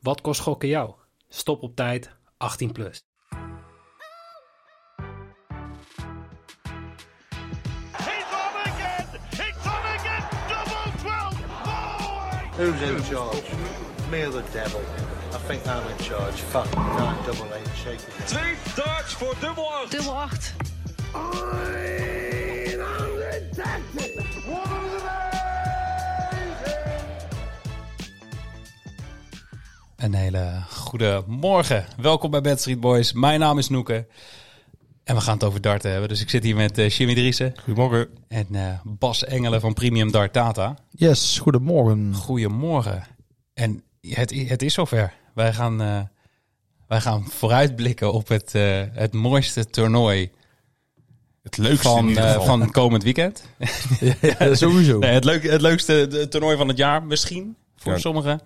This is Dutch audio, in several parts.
Wat kost gokken jou? Stop op tijd, 18 plus. He's on again! He's on again! Double 12! Who's in charge? Me or the devil? I think I'm in charge. Fuck, nine double eight, shake it. Twee darts voor dubbel 8. Dubbel 8. Een hele goede morgen. Welkom bij Bad Street Boys. Mijn naam is Noeke. En we gaan het over darten hebben. Dus ik zit hier met eh Jimmy Driessen Goedemorgen. en eh, Bas Engelen van Premium Dart Data. Yes, goedemorgen. Goedemorgen. En het, het is zover. Wij gaan, eh, wij gaan vooruitblikken op het, eh, het mooiste toernooi Het leukste in van, eh, van komend weekend. Ja, sowieso. Nee, het, leuk, het leukste toernooi van het jaar, misschien, voor Ja. sommigen.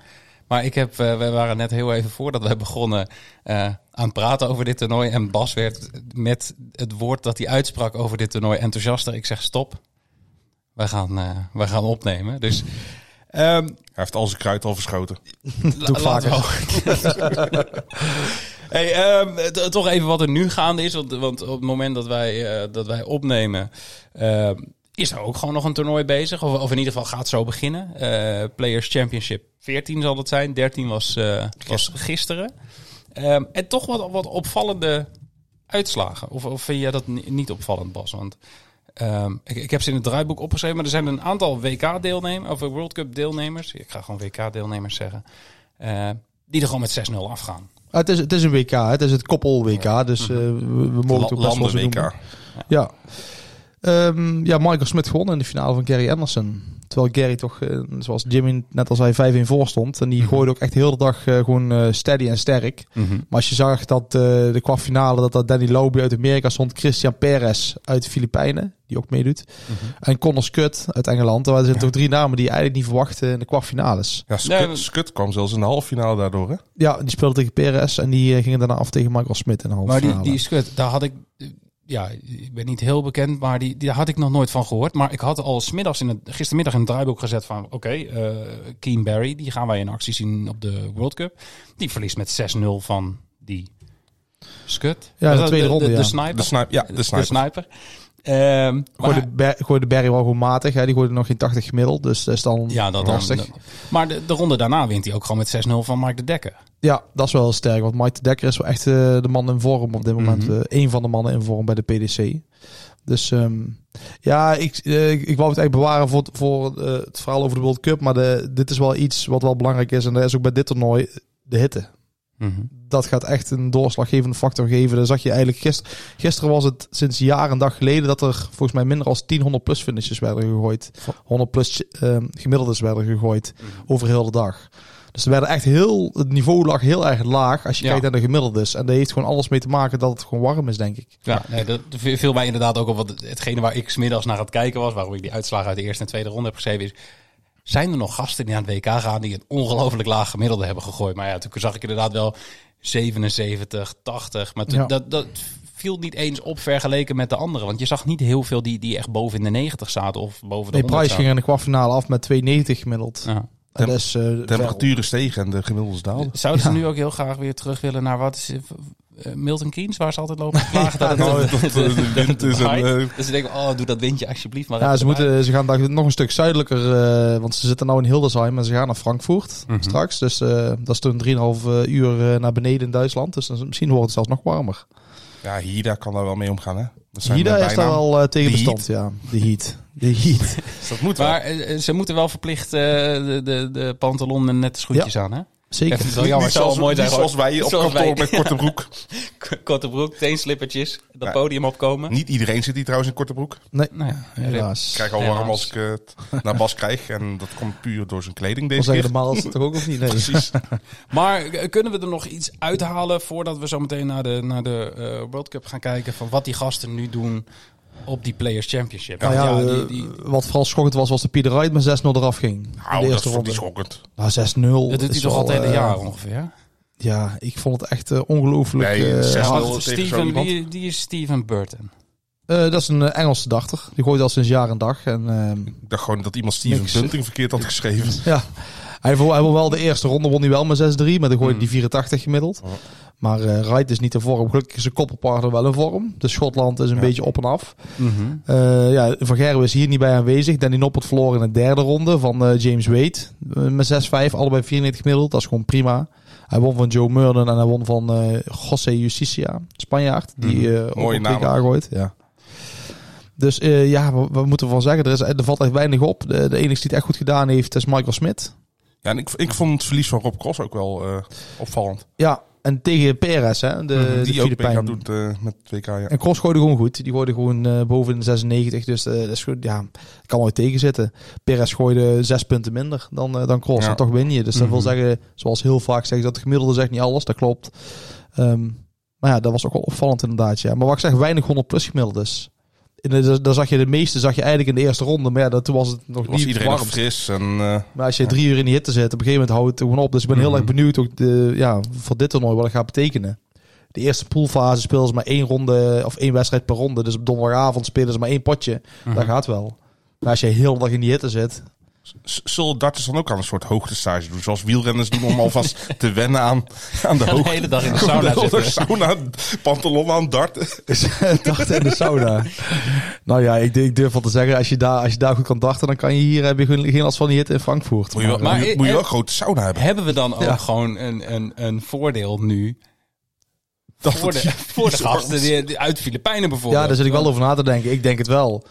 Maar ik heb, eh, we waren net heel even voordat we begonnen eh, aan het praten over dit toernooi. En Bas werd met het woord dat hij uitsprak over dit toernooi enthousiaster. Ik zeg stop. Wij gaan, eh, wij gaan opnemen. Dus ehm, Hij heeft al zijn kruid al verschoten. laten we- hey, ehm, toch even wat er nu gaande is. Want, want op het moment dat wij, eh, dat wij opnemen, ehm, is er ook gewoon nog een toernooi bezig. Of, of in ieder geval gaat het zo beginnen. Eh, Players Championship 14 zal het zijn. 13 was, eh, was gisteren. Ehm, en toch wat, wat opvallende uitslagen. Of, of vind jij dat ni- niet opvallend, Bas? Want ehm, ik, ik heb ze in het draaiboek opgeschreven, maar er zijn een aantal WK-deelnemers, of World Cup-deelnemers. Ik ga gewoon WK-deelnemers zeggen. eh, die er gewoon met 6-0 afgaan. Ah, het, is, het is een WK, hè. het is het koppel-WK, dus eh, we, we mogen het ook best wel zo WK. Ja. Ehm, ja, Michael Smit gewonnen in de finale van Gary Anderson. Terwijl Gary toch, eh, zoals Jimmy net al zei, 5-1 voor stond. En die gooide ook echt heel de dag eh, gewoon eh, steady en sterk. Maar als je zag dat eh, de kwartfinale, dat dat Danny Lobby uit Amerika stond, Christian Perez uit de Filipijnen, die ook meedoet. En Connor Scott uit Engeland. Er zijn toch drie namen die je eigenlijk niet verwachten in de kwartfinales. Ja, Skut, Nee, Skut kwam zelfs in de halve finale daardoor, hè? Ja, die speelde tegen Perez en die gingen daarna af tegen Michael Smit in de halve Maar die, finale. die Scud, daar had ik... eh, Ja, ik ben niet heel bekend, maar die, die had ik nog nooit van gehoord. Maar ik had al smiddags in het, gistermiddag in het draaiboek gezet van... Oké, eh Keen Barry, die gaan wij in actie zien op de World Cup. Die verliest met 6-0 van die Scud. Ja, de Dat- tweede ronde, De, ja. sniper. De sniper. Ja, de De sniper. Sniper. Ehm, maar- gooide, Ber- gooide Barry wel gewoon matig. Hè? Die gooide nog geen 80 gemiddeld. Dus dat is dan ja, dat dan. lastig. Maar de, de ronde daarna wint hij ook gewoon met 6-0 van Mark de Dekker. Ja, dat is wel heel sterk. Want Mike de Dekker is wel echt eh, de man in vorm op dit moment. Mhm. Eén van de mannen in vorm bij de PDC. Dus ehm, ja, ik, eh, ik, ik wou het echt bewaren voor, voor eh, het verhaal over de World Cup. Maar de, dit is wel iets wat wel belangrijk is. En dat is ook bij dit toernooi de hitte. Dat gaat echt een doorslaggevende factor geven. Dat zag je eigenlijk gisteren. Gisteren was het sinds jaar en dag geleden dat er volgens mij minder als 10 100 plus finishes werden gegooid. 100 plus ehm gemiddeldes werden gegooid over heel de dag. Dus er werden echt heel, het niveau lag heel erg laag als je Ja. kijkt naar de gemiddeldes. En dat heeft gewoon alles mee te maken dat het gewoon warm is, denk ik. Ja, nee, dat viel mij inderdaad ook op. Want hetgene waar ik smiddags naar aan het kijken was, waarom ik die uitslagen uit de eerste en tweede ronde heb geschreven, is. Zijn er nog gasten die aan het WK gaan die een ongelooflijk laag gemiddelde hebben gegooid? Maar ja, toen zag ik inderdaad wel 77, 80. Maar toen- Ja. dat, dat viel niet eens op vergeleken met de anderen. Want je zag niet heel veel die, die echt boven in de 90 zaten of boven de Nee, 100 Price ging in de kwartfinale af met 2,90 gemiddeld. Ja. En dat is, eh, De temperaturen stegen en de gemiddeldes daalden. Zouden ze nu ook heel graag weer terug willen naar wat is eh, Milton Keynes, waar ze altijd lopen te klagen? dat het nou, dat, de wind is en, waait. Dus ik denk, oh, doe dat windje alsjeblieft maar. Ja, ze, erbij. moeten, ze gaan daar nog een stuk zuidelijker, eh, want ze zitten nou in Hildesheim en ze gaan naar Frankfurt Mhm. straks. Dus eh, dat is toen 3,5 uur eh, naar beneden in Duitsland. Dus dan, misschien wordt het zelfs nog warmer. ja, Hida kan daar wel mee omgaan, hè? Hida is daar eh, tegen De bestand, ja. De heat. De heat. Dus dat moet wel. Maar ze moeten wel verplicht eh, de, de, de pantalon en nette schoentjes aan, hè? Zeker. Het wel jammer, zoals, mooi zijn. niet zoals wij op Zoals kantoor wij. met korte broek. Korte broek, teenslippertjes, dat Ja. podium opkomen. Niet iedereen zit hier trouwens in korte broek. Nee, Nou ja, helaas. Ik krijg al warm als ik het naar Bas krijg. En dat komt puur door zijn kleding deze keer. de Maals het toch ook of niet? Nee. Precies. Maar eh, kunnen we er nog iets uithalen voordat we zo meteen naar de, naar de eh, World Cup gaan kijken van wat die gasten nu doen op die Players Championship? Nou ja, Want eh, die, die, wat vooral schokkend was, was dat Pieter Wright met 6-0 eraf ging. in Nou, de dat eerste vond ik ronde. schokkend. Nou, 6-0. dat doet hij is toch al het hele eh, jaar ongeveer? Ja, ik vond het echt eh, ongelooflijk. Nee, eh, 6-0 hard. tegen zo Steven, iemand. wie, die is Steven Burton. Eh, dat is een Engelse dachter. Die gooit al sinds jaar en dag. En, ehm, Ik dacht gewoon dat iemand Steven. Bunting verkeerd had geschreven. ja. Hij won, hij wel de eerste ronde, won hij wel met 6-3, maar dan gooide Mm. die 84 gemiddeld. Maar eh Wright is niet in vorm. Gelukkig is zijn koppelpartner wel in vorm. Dus Schotland is een Ja. beetje op en af. Mhm. Eh, ja, Van Gerwen is hier niet bij aanwezig. Danny Noppert verloor in de derde ronde van eh, James Wade. met 6-5, allebei 94 gemiddeld. Dat is gewoon prima. Hij won van Joe Murden en hij won van José Justicia, Spanjaard. Die eh ook Mooie op. Ja. Dus ja, wat moeten we van zeggen? Er, is, er valt echt weinig op. De, de enige die het echt goed gedaan heeft is Michael Smit. Ja, en ik, ik vond het verlies van Rob Cross ook wel eh, opvallend. Ja, en tegen Perez, hè, de, de die ook WK Filipijn. doet eh, met WK, ja. En Cross gooide gewoon goed. Die gooide gewoon eh, boven de 96. Dus dat is goed. Ja, kan wel tegen zitten. Perez gooide zes punten minder dan, dan Cross. Ja. En toch win je. Dus dat wil Mhm. zeggen, zoals heel vaak zeggen, dat het gemiddelde zegt niet alles. Dat klopt. Ehm, maar ja, dat was ook wel opvallend inderdaad. Ja. Maar wat ik zeg, weinig 100 plus gemiddeld is. In de, daar zag je de meeste zag je eigenlijk in de eerste ronde. Maar ja, dat, toen was het nog Was niet iedereen warm. fris en eh, Maar als je drie uur in die hitte zit, op een gegeven moment houdt het gewoon op. Dus ik ben heel Mhm. erg benieuwd ook de, ja, voor dit toernooi wat het gaat betekenen. De eerste poolfase spelen ze maar één ronde of één wedstrijd per ronde. Dus op donderdagavond spelen ze maar één potje. Mhm. Dat gaat wel. Maar als je heel dag in die hitte zit. Zullen darters dan ook aan een soort hoogtestage doen? Zoals wielrenners doen om alvast te wennen aan, aan de hele dag in de sauna de zitten. sauna, pantalon aan, darten. Is dachten in de sauna. nou ja, ik, ik durf wel te zeggen, als je, daar, als je daar goed kan dachten, dan kan je hier heb je geen, geen last van die hitte in Frankfurt. Moet je wel, Maar, Maar, moet je, moet je wel een grote sauna hebben. Hebben we dan ook Ja. gewoon een, een, een voordeel nu Dat voor de, het- voor de gasten die, die uit de Filipijnen bijvoorbeeld? ja, daar zit ik wel over na te denken. Ik denk het wel.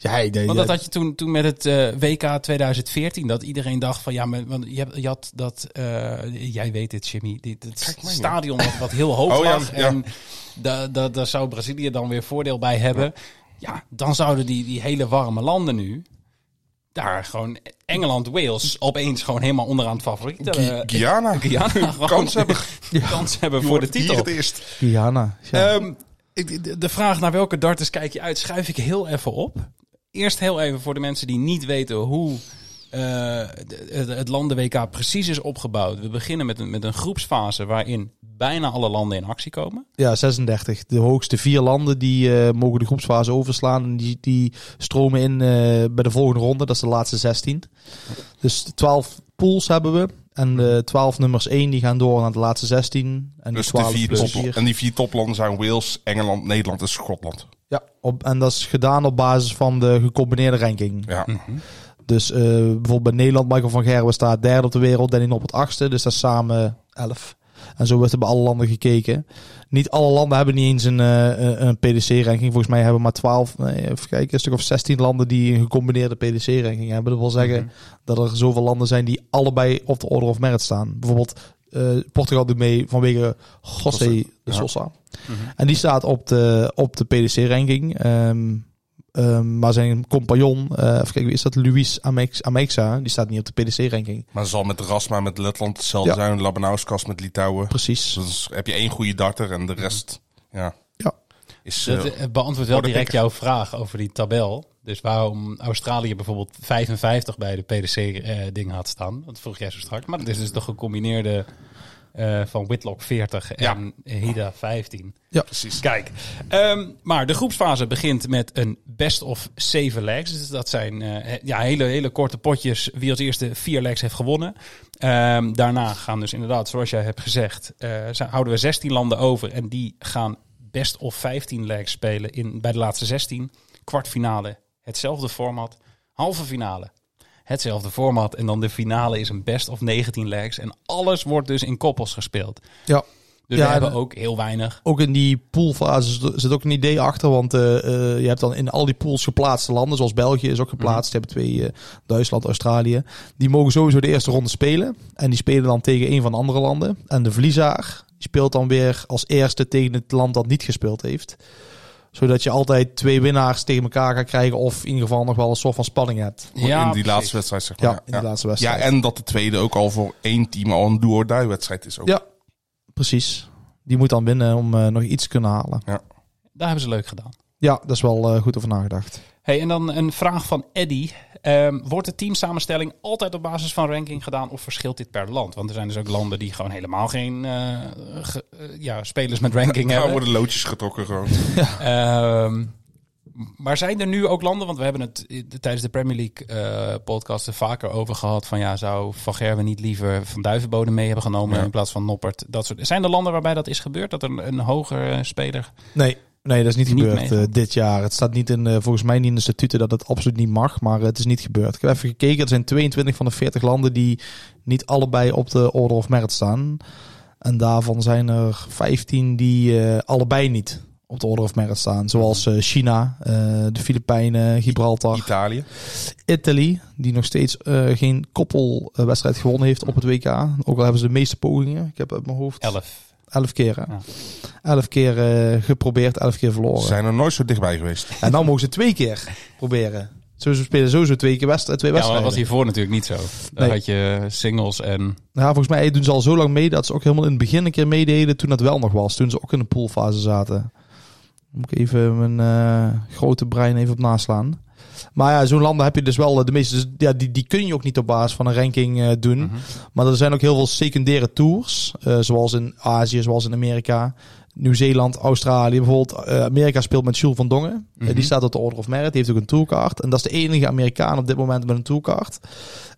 Ja, Want dat had je toen, toen met het eh, WK 2014, dat iedereen dacht van ja, maar, want je, had dat, eh, jij weet dit Jimmy, dit, het stadion wat, wat heel hoog Oh ja, lag ja. en daar da, zou Brazilië dan weer voordeel bij hebben. Ja, dan zouden die, die hele warme landen nu, daar gewoon Engeland, Wales opeens gewoon helemaal onderaan het favoriet. Gu- eh, Guyana. Guyana Kans hebben. kans hebben voor de wordt hier titel. het eerst. Guyana. Ja. Ehm, de vraag naar welke darters kijk je uit, schuif ik heel even op. Eerst heel even voor de mensen die niet weten hoe eh, de- het, het landen-WK precies is opgebouwd. We beginnen met een, met een groepsfase waarin bijna alle landen in actie komen. Ja, 36. De hoogste vier landen die eh, mogen de groepsfase overslaan. En die, die stromen in eh, bij de volgende ronde. Dat is de laatste 16. Dus 12 pools hebben we. En de 12 nummers 1 die gaan door naar de laatste 16. En Dus die de 12 vier plus top, 4. en die vier toplanden zijn Wales, Engeland, Nederland en Schotland. Ja, op, en dat is gedaan op basis van de gecombineerde ranking. Ja. Dus eh, bijvoorbeeld bij Nederland, Michael van Gerwen staat derde op de wereld. Danny op het achtste. Dus dat is samen 11. En zo wordt er bij alle landen gekeken. Niet alle landen hebben niet eens een, eh, een- PDC-ranking. Volgens mij hebben maar 12, nee, even kijken, een stuk of 16 landen die een gecombineerde PDC-ranking hebben. Dat wil zeggen dat er zoveel landen zijn die allebei op de order of merit staan. Bijvoorbeeld eh, Portugal doet mee vanwege José de ja. Sosa. En die staat op de, op de PDC-ranking. Ehm, ehm, maar zijn compagnon, eh even kijken, wie is dat? Luis Amex, Amexa, die staat niet op de PDC-ranking. Maar zal met Rasma, met Letland hetzelfde Ja. zijn. Labanauskas met Litouwen. Precies. Dus heb je één goede darter en de rest ja, Ja. is... Dat eh, beantwoordt wel worden direct jouw vraag over die tabel. Dus waarom Australië bijvoorbeeld 55 bij de PDC-dingen had staan. Dat vroeg jij zo straks. Maar dat is dus de gecombineerde eh, van Whitlock 40 en Hida 15. precies. Kijk, ehm, maar de groepsfase begint met een best of zeven legs. Dus dat zijn eh, ja, hele, hele korte potjes. Wie als eerste vier legs heeft gewonnen. Ehm, daarna gaan dus inderdaad, zoals jij hebt gezegd, eh, zijn- houden we 16 landen over. En die gaan best of 15 legs spelen in, bij de laatste 16. Kwartfinale, hetzelfde format. Halve finale, hetzelfde format. En dan de finale is een best of 19 legs. En alles wordt dus in koppels gespeeld. Ja. Dus Ja, we hebben en- ook heel weinig Ook in die poolfase zit- ook een idee achter. Want eh, eh, je hebt dan in al die pools geplaatste landen, zoals België is ook geplaatst. Je hebt twee, eh, Duitsland, Australië. Die mogen sowieso de eerste ronde spelen. En die spelen dan tegen een van de andere landen. En de verliezer speelt dan weer als eerste tegen het land dat niet gespeeld heeft. Zodat je altijd twee winnaars tegen elkaar gaat krijgen. Of in ieder geval nog wel een soort van spanning hebt. in die laatste wedstrijd, zeg Ja, maar. in de laatste wedstrijd. Ja, en dat de tweede ook al voor één team al een do-or-die wedstrijd is. Ook. Ja, precies. Die moet dan winnen om eh, nog iets te kunnen halen. Daar hebben ze leuk gedaan. Ja, dat is wel eh, goed over nagedacht. Hey, en dan een vraag van Eddy. Ehm, wordt de teamsamenstelling altijd op basis van ranking gedaan of verschilt dit per land? Want er zijn dus ook landen die gewoon helemaal geen eh, ge- eh, ja, spelers met ranking Daar hebben. worden loodjes getrokken gewoon. Ehm, Maar zijn er nu ook landen, want we hebben het tijdens de Premier League eh podcast er vaker over gehad van ja, zou Van Gerwen niet liever Van Duivenbode mee hebben genomen Ja. in plaats van Noppert? Dat soort. Zijn er landen waarbij dat is gebeurd, dat er een, een hoger speler... Nee, nee, dat is niet, Niet gebeurd eh, dit jaar. Het staat niet in, eh, volgens mij niet in de statuten dat het absoluut niet mag, maar het is niet gebeurd. Ik heb even gekeken, er zijn 22 van de 40 landen die niet allebei op de Order of Merit staan. En daarvan zijn er 15 die eh, allebei niet op de Order of Merit staan. Zoals China, de Filipijnen, Gibraltar, Italië. Italy, die nog steeds geen koppelwedstrijd gewonnen heeft op het WK. Ook al hebben ze de meeste pogingen. Ik heb uit mijn hoofd Elf. Elf keer. hè. Ja. Elf keer eh, geprobeerd, elf keer verloren. Ze zijn er nooit zo dichtbij geweest. En dan mogen ze twee keer proberen. Zo ze spelen sowieso twee keer wedstrijd, twee Ja, maar dat wedstrijden. was hiervoor natuurlijk niet zo. Dan Nee. had je singles en... Ja, volgens mij doen ze al zo lang mee dat ze ook helemaal in het begin een keer meededen toen dat wel nog was. Toen ze ook in de poolfase zaten. Moet ik even mijn eh, grote brein even op naslaan. Maar ja, zo'n landen heb je dus wel eh, de meeste. Dus, ja, die, die kun je ook niet op basis van een ranking eh, doen. Mhm. Maar er zijn ook heel veel secundaire tours. eh, zoals in Azië, zoals in Amerika. Nieuw-Zeeland, Australië. Bijvoorbeeld Amerika speelt met Jules van Dongen. Mhm. die staat op de Order of Merit. Die heeft ook een tourkaart. En dat is de enige Amerikaan op dit moment met een tourkaart.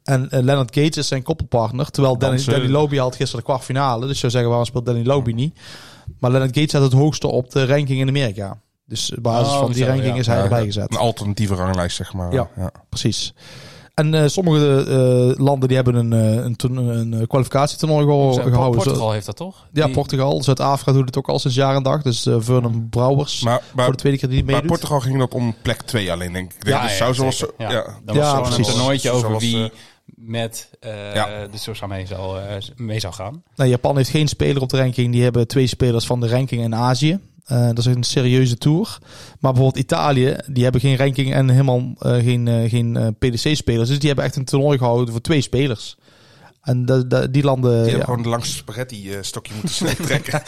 En Leonard Gates is zijn koppelpartner. Terwijl Danny, Dansen. Danny Lobby had gisteren de kwartfinale. Dus je zou zeggen, waarom speelt Danny Lobby niet? Maar Leonard Gates staat het hoogste op de ranking in Amerika. Dus op basis Oh, van die zo, ranking ja. is hij Ja, erbij gezet. Een alternatieve ranglijst, zeg maar. Ja. ja. Precies. En eh, sommige eh, landen die hebben een, eh, een, een eh, kwalificatietoernooi gehouden. Zo- Portugal heeft dat toch? Ja, Die- Portugal. Zuid-Afrika doet het ook al sinds jaar en dag. Dus Vernon Brouwers Maar, maar voor de tweede keer die meedoet. Portugal ging dat om plek 2 alleen, denk ik. Ja, dat ja, zou zoals... Ja. Ja. Dan was er precies. een toernooitje over Zoals, wie met eh, Ja. de Sosa mee zou, mee zou gaan. Nou, Japan heeft geen speler op de ranking. Die hebben twee spelers van de ranking in Azië. Eh, dat is een serieuze tour. Maar bijvoorbeeld Italië, die hebben geen ranking en helemaal eh, geen, eh, geen PDC-spelers. Dus die hebben echt een toernooi gehouden voor twee spelers. En da- die landen... Die ja. hebben gewoon de langste spaghetti eh, stokje moeten trekken.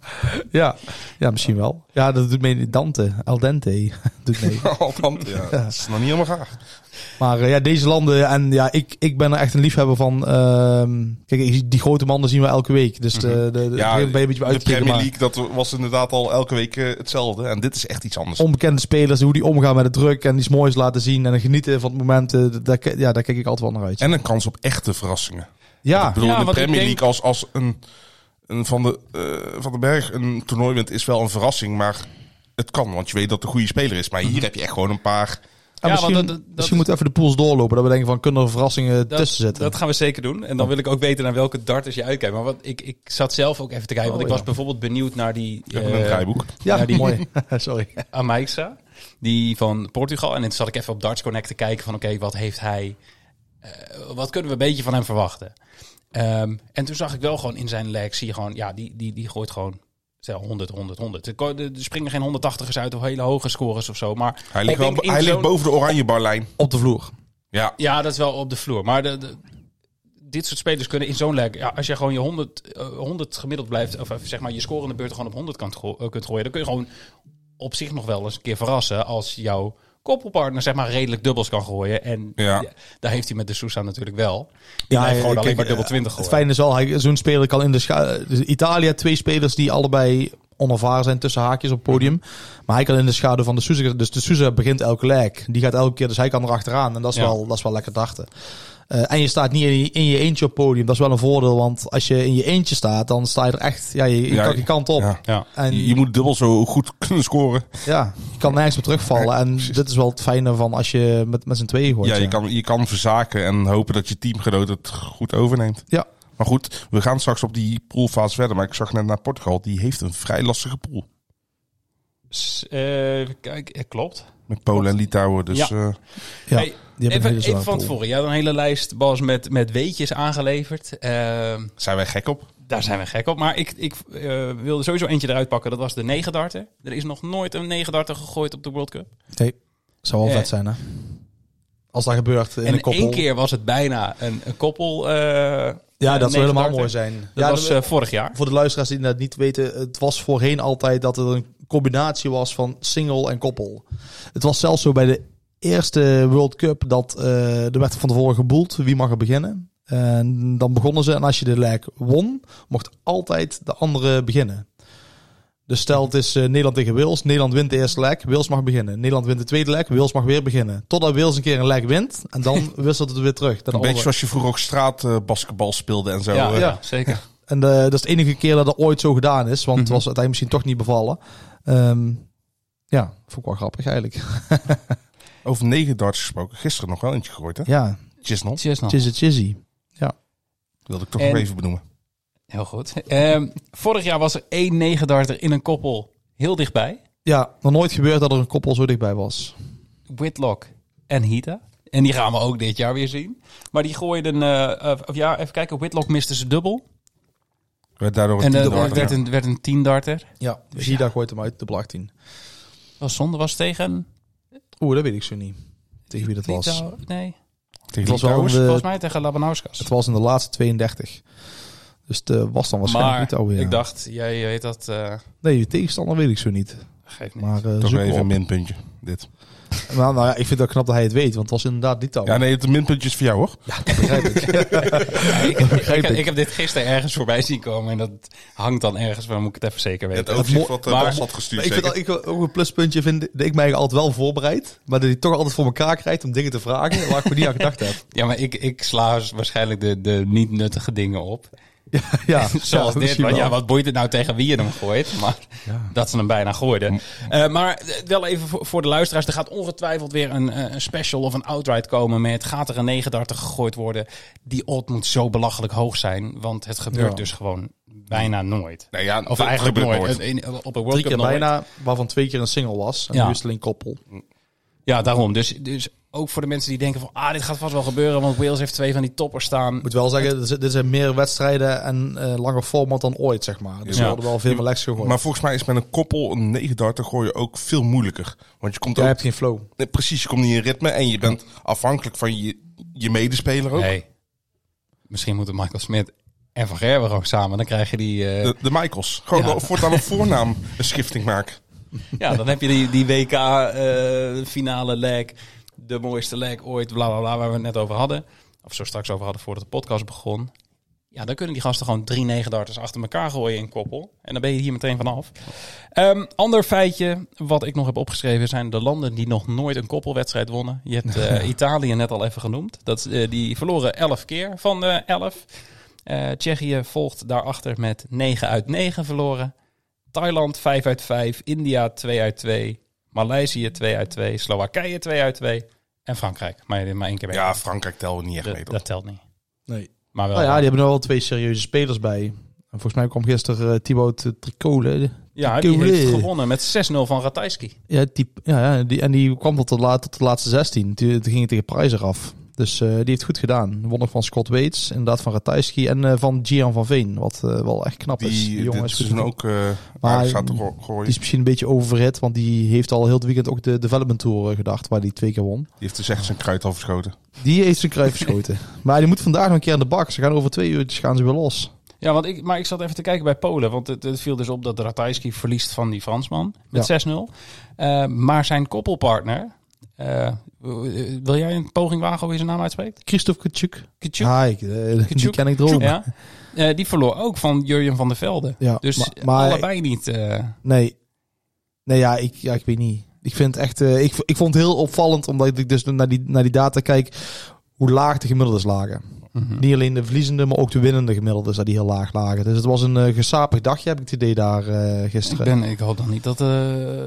ja. ja, misschien wel. Ja, dat doet mee Dante. Al dente doet mee. Althans, ja. Dat is nog niet helemaal gaar. Maar eh, ja, deze landen, en ja, ik, ik ben er echt een liefhebber van. ehm, kijk, die grote mannen zien we elke week. Dus de, de, de, Ja, het ben je een beetje de Premier maar League, dat was inderdaad al elke week eh, hetzelfde. En dit is echt iets anders. Onbekende spelers, hoe die omgaan met de druk en iets moois laten zien en genieten van het moment. eh, daar, ja, daar kijk ik altijd wel naar uit. En een kans op echte verrassingen. ja, ik bedoel, Ja, de Premier denk- League als, als een, een van, de, eh, van de Berg een toernooi wint is wel een verrassing. Maar het kan, want je weet dat het een goede speler is. Maar hier heb je echt gewoon een paar... en Ja, misschien, want dat- dat- misschien moeten we even de pools doorlopen. Dat we denken van, kunnen er verrassingen Dat, tussen zitten? dat gaan we zeker doen. En dan wil ik ook weten naar welke darters je uitkijkt. Maar wat, ik, ik zat zelf ook even te kijken. Oh, want ik ja. was bijvoorbeeld benieuwd naar die Ik heb een eh, draaiboek. ja, ja, die- mooi. Sorry. Amaixa. Die van Portugal. En toen zat ik even op Darts Connect te kijken van oké, wat heeft hij... eh, wat kunnen we een beetje van hem verwachten? Ehm, en toen zag ik wel gewoon in zijn leg, zie je gewoon, ja, die, die, die gooit gewoon stel 100, 100, 100. Er Er springen geen 180ers uit of hele hoge scores of zo. Maar Hij ligt, wel, hij ligt boven de oranje barlijn. Op de vloer. Ja, Ja, dat is wel op de vloer. Maar de, de- dit soort spelers kunnen in zo'n leg... Ja, als je gewoon je 100, eh, 100 gemiddeld blijft... of even zeg maar je scorende beurt gewoon op 100 kan go- eh, kunt gooien... dan kun je gewoon op zich nog wel eens een keer verrassen... als jouw koppelpartner zeg maar redelijk dubbels kan gooien. En Ja. daar heeft hij met de Sousa natuurlijk wel. Die Ja, blijft gewoon alleen maar eh, dubbel 20 Het gooien. fijne is hij- zo'n speler kan in de dus Italië twee spelers die allebei onervaren zijn tussen haakjes op het podium. Maar hij kan in de schaduw van de Sousa. Dus de Sousa begint elke leg. Die gaat elke keer, dus hij kan erachteraan. En dat is, Ja. wel, dat is wel lekker dachten. Eh, en je staat niet in je, in je eentje op het podium. Dat is wel een voordeel. Want als je in je eentje staat, dan sta je er echt... Ja, je, je Ja, kan je kant op. ja. Ja. En Je, je moet dubbel zo goed kunnen scoren. ja, je kan nergens meer terugvallen. En dit is wel het fijne van als je met, met z'n tweeën gooit. Ja, je kan, je kan verzaken en hopen dat je teamgenoot het goed overneemt. Ja. Maar goed, we gaan straks op die poolfase verder. Maar ik zag net naar Portugal, die heeft een vrij lastige pool. S- eh, kijk, eh, klopt. Met Polen en Litouwen. Dus Ja. eh, Ja, Hey, die hebben een even, even van tevoren. Je had een hele lijst, Bas, met, met weetjes aangeleverd. Ehm, zijn wij gek op. Daar zijn we gek op. Maar ik, ik eh, wilde sowieso eentje eruit pakken. Dat was de negendarter. Er is nog nooit een negendarter gegooid op de World Cup. Nee, zou wel vet zijn hè. Als dat gebeurt in en een koppel. één keer was het bijna een, een koppel. Ja, dat zou helemaal mooi zijn. Dat ja, was eh, vorig jaar. voor de luisteraars die dat niet weten, het was voorheen altijd dat er een combinatie was van single en koppel. Het was zelfs zo bij de eerste World Cup dat eh, er werd van tevoren geboeld wie mag er beginnen. En dan begonnen ze en als je de leg won, mocht altijd de andere beginnen. Dus stel het is eh, Nederland tegen Wales. Nederland wint de eerste leg. Wales mag beginnen. Nederland wint de tweede leg. Wales mag weer beginnen. Totdat Wales een keer een leg wint. En dan wisselt het weer terug. Dan Een beetje zoals je vroeger ook straatbasketbal speelde en zo. ja, eh. ja, zeker. En eh, dat is de enige keer dat het ooit zo gedaan is. Want het Mhm. was uiteindelijk misschien toch niet bevallen. Ehm, ja, vond ik wel grappig eigenlijk. Over negen darts gesproken. Gisteren nog wel eentje gegooid, hè? Ja, Chisnell. Cheers nog. chizzy chizzy. Wilde ik toch En- nog even benoemen. Heel goed. Ehm, vorig jaar was er één negendarter in een koppel heel dichtbij. Ja, nog nooit gebeurd dat er een koppel zo dichtbij was. Whitlock en Hita. En die gaan we ook dit jaar weer zien. Maar die gooiden, eh, eh, of ja, even kijken. Whitlock miste zijn dubbel. Werd daardoor een En darter. werd, een, werd een tiendarter. Ja, Gida gooit hem uit, de 18. Was zonde was tegen Oeh, dat weet ik zo niet. Tegen wie dat was. Nee, Tegen Het was wel een, eh, volgens mij tegen Labanauskas. Het was in de laatste 32. Dus het eh, was dan waarschijnlijk Maar niet de oude ja. ik dacht, jij weet dat... eh Nee, je tegenstander weet ik zo niet. geeft niet. Maar eh Toch zoek even een minpuntje. Dit. Nou, nou ja, ik vind het ook knap dat hij het weet, want het was inderdaad niet oude. Ja, nee, het minpuntje is voor jou, hoor. dat begrijp ik. Ja, ik, ik, begrijp ik, ik. ik heb dit gisteren ergens voorbij zien komen. En dat hangt dan ergens, maar dan moet ik het even zeker Het weten. overzicht mo- wat uh, maar- Bas had gestuurd, ik vind zeker. dat ik ook een pluspuntje vind dat ik mij altijd wel voorbereid, maar dat hij toch altijd voor elkaar krijgt om dingen te vragen waar ik gewoon niet aan gedacht heb. Ja, maar ik, ik sla waarschijnlijk de, de niet nuttige dingen op. Ja, Zoals ja, dit. misschien Want ja, wat boeit het nou tegen wie je hem gooit? Maar dat ze hem bijna gooiden. Eh, maar eh, wel even voor, de luisteraars. Er gaat ongetwijfeld weer een, eh, een special of een outright komen met... gaat er een 39 gegooid worden? Die odd moet zo belachelijk hoog zijn. Want het gebeurt dus gewoon bijna nooit. Nee, ja, Of eigenlijk nooit. In- op een World Cup nooit. bijna, waarvan twee keer een single was. En Ja. nu is het alleen koppel. Ja, daarom. Dus, dus ook voor de mensen die denken van... ah, dit gaat vast wel gebeuren... want Wales heeft twee van die toppers staan. Ik moet wel zeggen, dit zijn- dit zijn meer wedstrijden en eh langer format dan ooit, zeg maar. Dus Ja. er worden wel veel meer legs gegooid. Maar volgens mij is met een koppel een 9 darter gooien ook veel moeilijker. Want je komt Jij ook... hebt geen flow. Nee, precies, je komt niet in ritme en je bent afhankelijk van je, je medespeler ook. Nee. Misschien moeten Michael Smit en Van Gerwen gewoon samen. Dan krijg je die... eh, De, de Michaels. Gewoon ja. voortaan een voornaam een schifting maken. Ja, dan heb je die, die WK eh, finale leg. De mooiste leg ooit, bla bla bla, waar we het net over hadden. Of zo straks over hadden voordat de podcast begon. Ja, dan kunnen die gasten gewoon drie negen darters achter elkaar gooien in koppel. En dan ben je hier meteen vanaf. Ehm ander feitje wat ik nog heb opgeschreven zijn de landen die nog nooit een koppelwedstrijd wonnen. Je hebt eh, Italië net al even genoemd. Dat, eh, die verloren elf keer van de elf. Tsjechië volgt daarachter met 9 uit 9 verloren. Thailand 5 uit 5, India 2 uit 2, Maleisië 2 uit 2, Slowakije 2 uit 2 en Frankrijk. Maar, maar één keer mee. Ja, Frankrijk we niet echt dat, mee, toch? dat telt niet. Nee. Maar wel. Nou ja, die hebben er wel twee serieuze spelers bij. En volgens mij kwam gisteren uh, Thibaut uh, Tricole. ja, die heeft gewonnen met 6-0 van Ratajski. Ja, die, ja, ja die, en die kwam tot de, la, tot de laatste 16. Toen, toen ging het tegen Prijzer af. Dus uh, die heeft goed gedaan. Won nog van Scott Waits, inderdaad van Ratajski en uh, van Gian van Veen. Wat uh, wel echt knap die, is. Die jongen is goed. ook uh, maar, te gooien. Die is misschien een beetje overhit, want die heeft al heel het weekend ook de Development Tour eh, gedacht, waar die twee keer won. Die heeft dus echt zijn kruid al verschoten. Die heeft zijn kruid verschoten. maar die moet vandaag nog een keer aan de bak. Ze gaan over twee uurtjes gaan ze weer los. Ja, want ik, maar ik zat even te kijken bij Polen. Want het, het viel dus op dat Ratajski verliest van die Fransman met ja. 6-0. Uh, maar zijn koppelpartner, uh, wil jij een poging wagen hoe je zijn naam uitspreekt? Christophe Kutschuk. Kutschuk? Ah, ik, uh, die ken ik dromen. Ja. Uh, die verloor ook van Jurjen van der Velde. Ja, dus maar, maar, allebei niet. Uh... Nee. Nee, ja ik, ja, ik weet niet. Ik vind het echt. Uh, ik, ik vond het heel opvallend, omdat ik dus naar die, naar die data kijk, hoe laag de gemiddeldes lagen. Mm -hmm. Niet alleen de verliezende, maar ook de winnende gemiddeldes, dat die heel laag lagen. Dus het was een uh, gesapig dagje, heb ik het idee daar uh, gisteren. Ik, ben, ik hoop dan niet dat uh,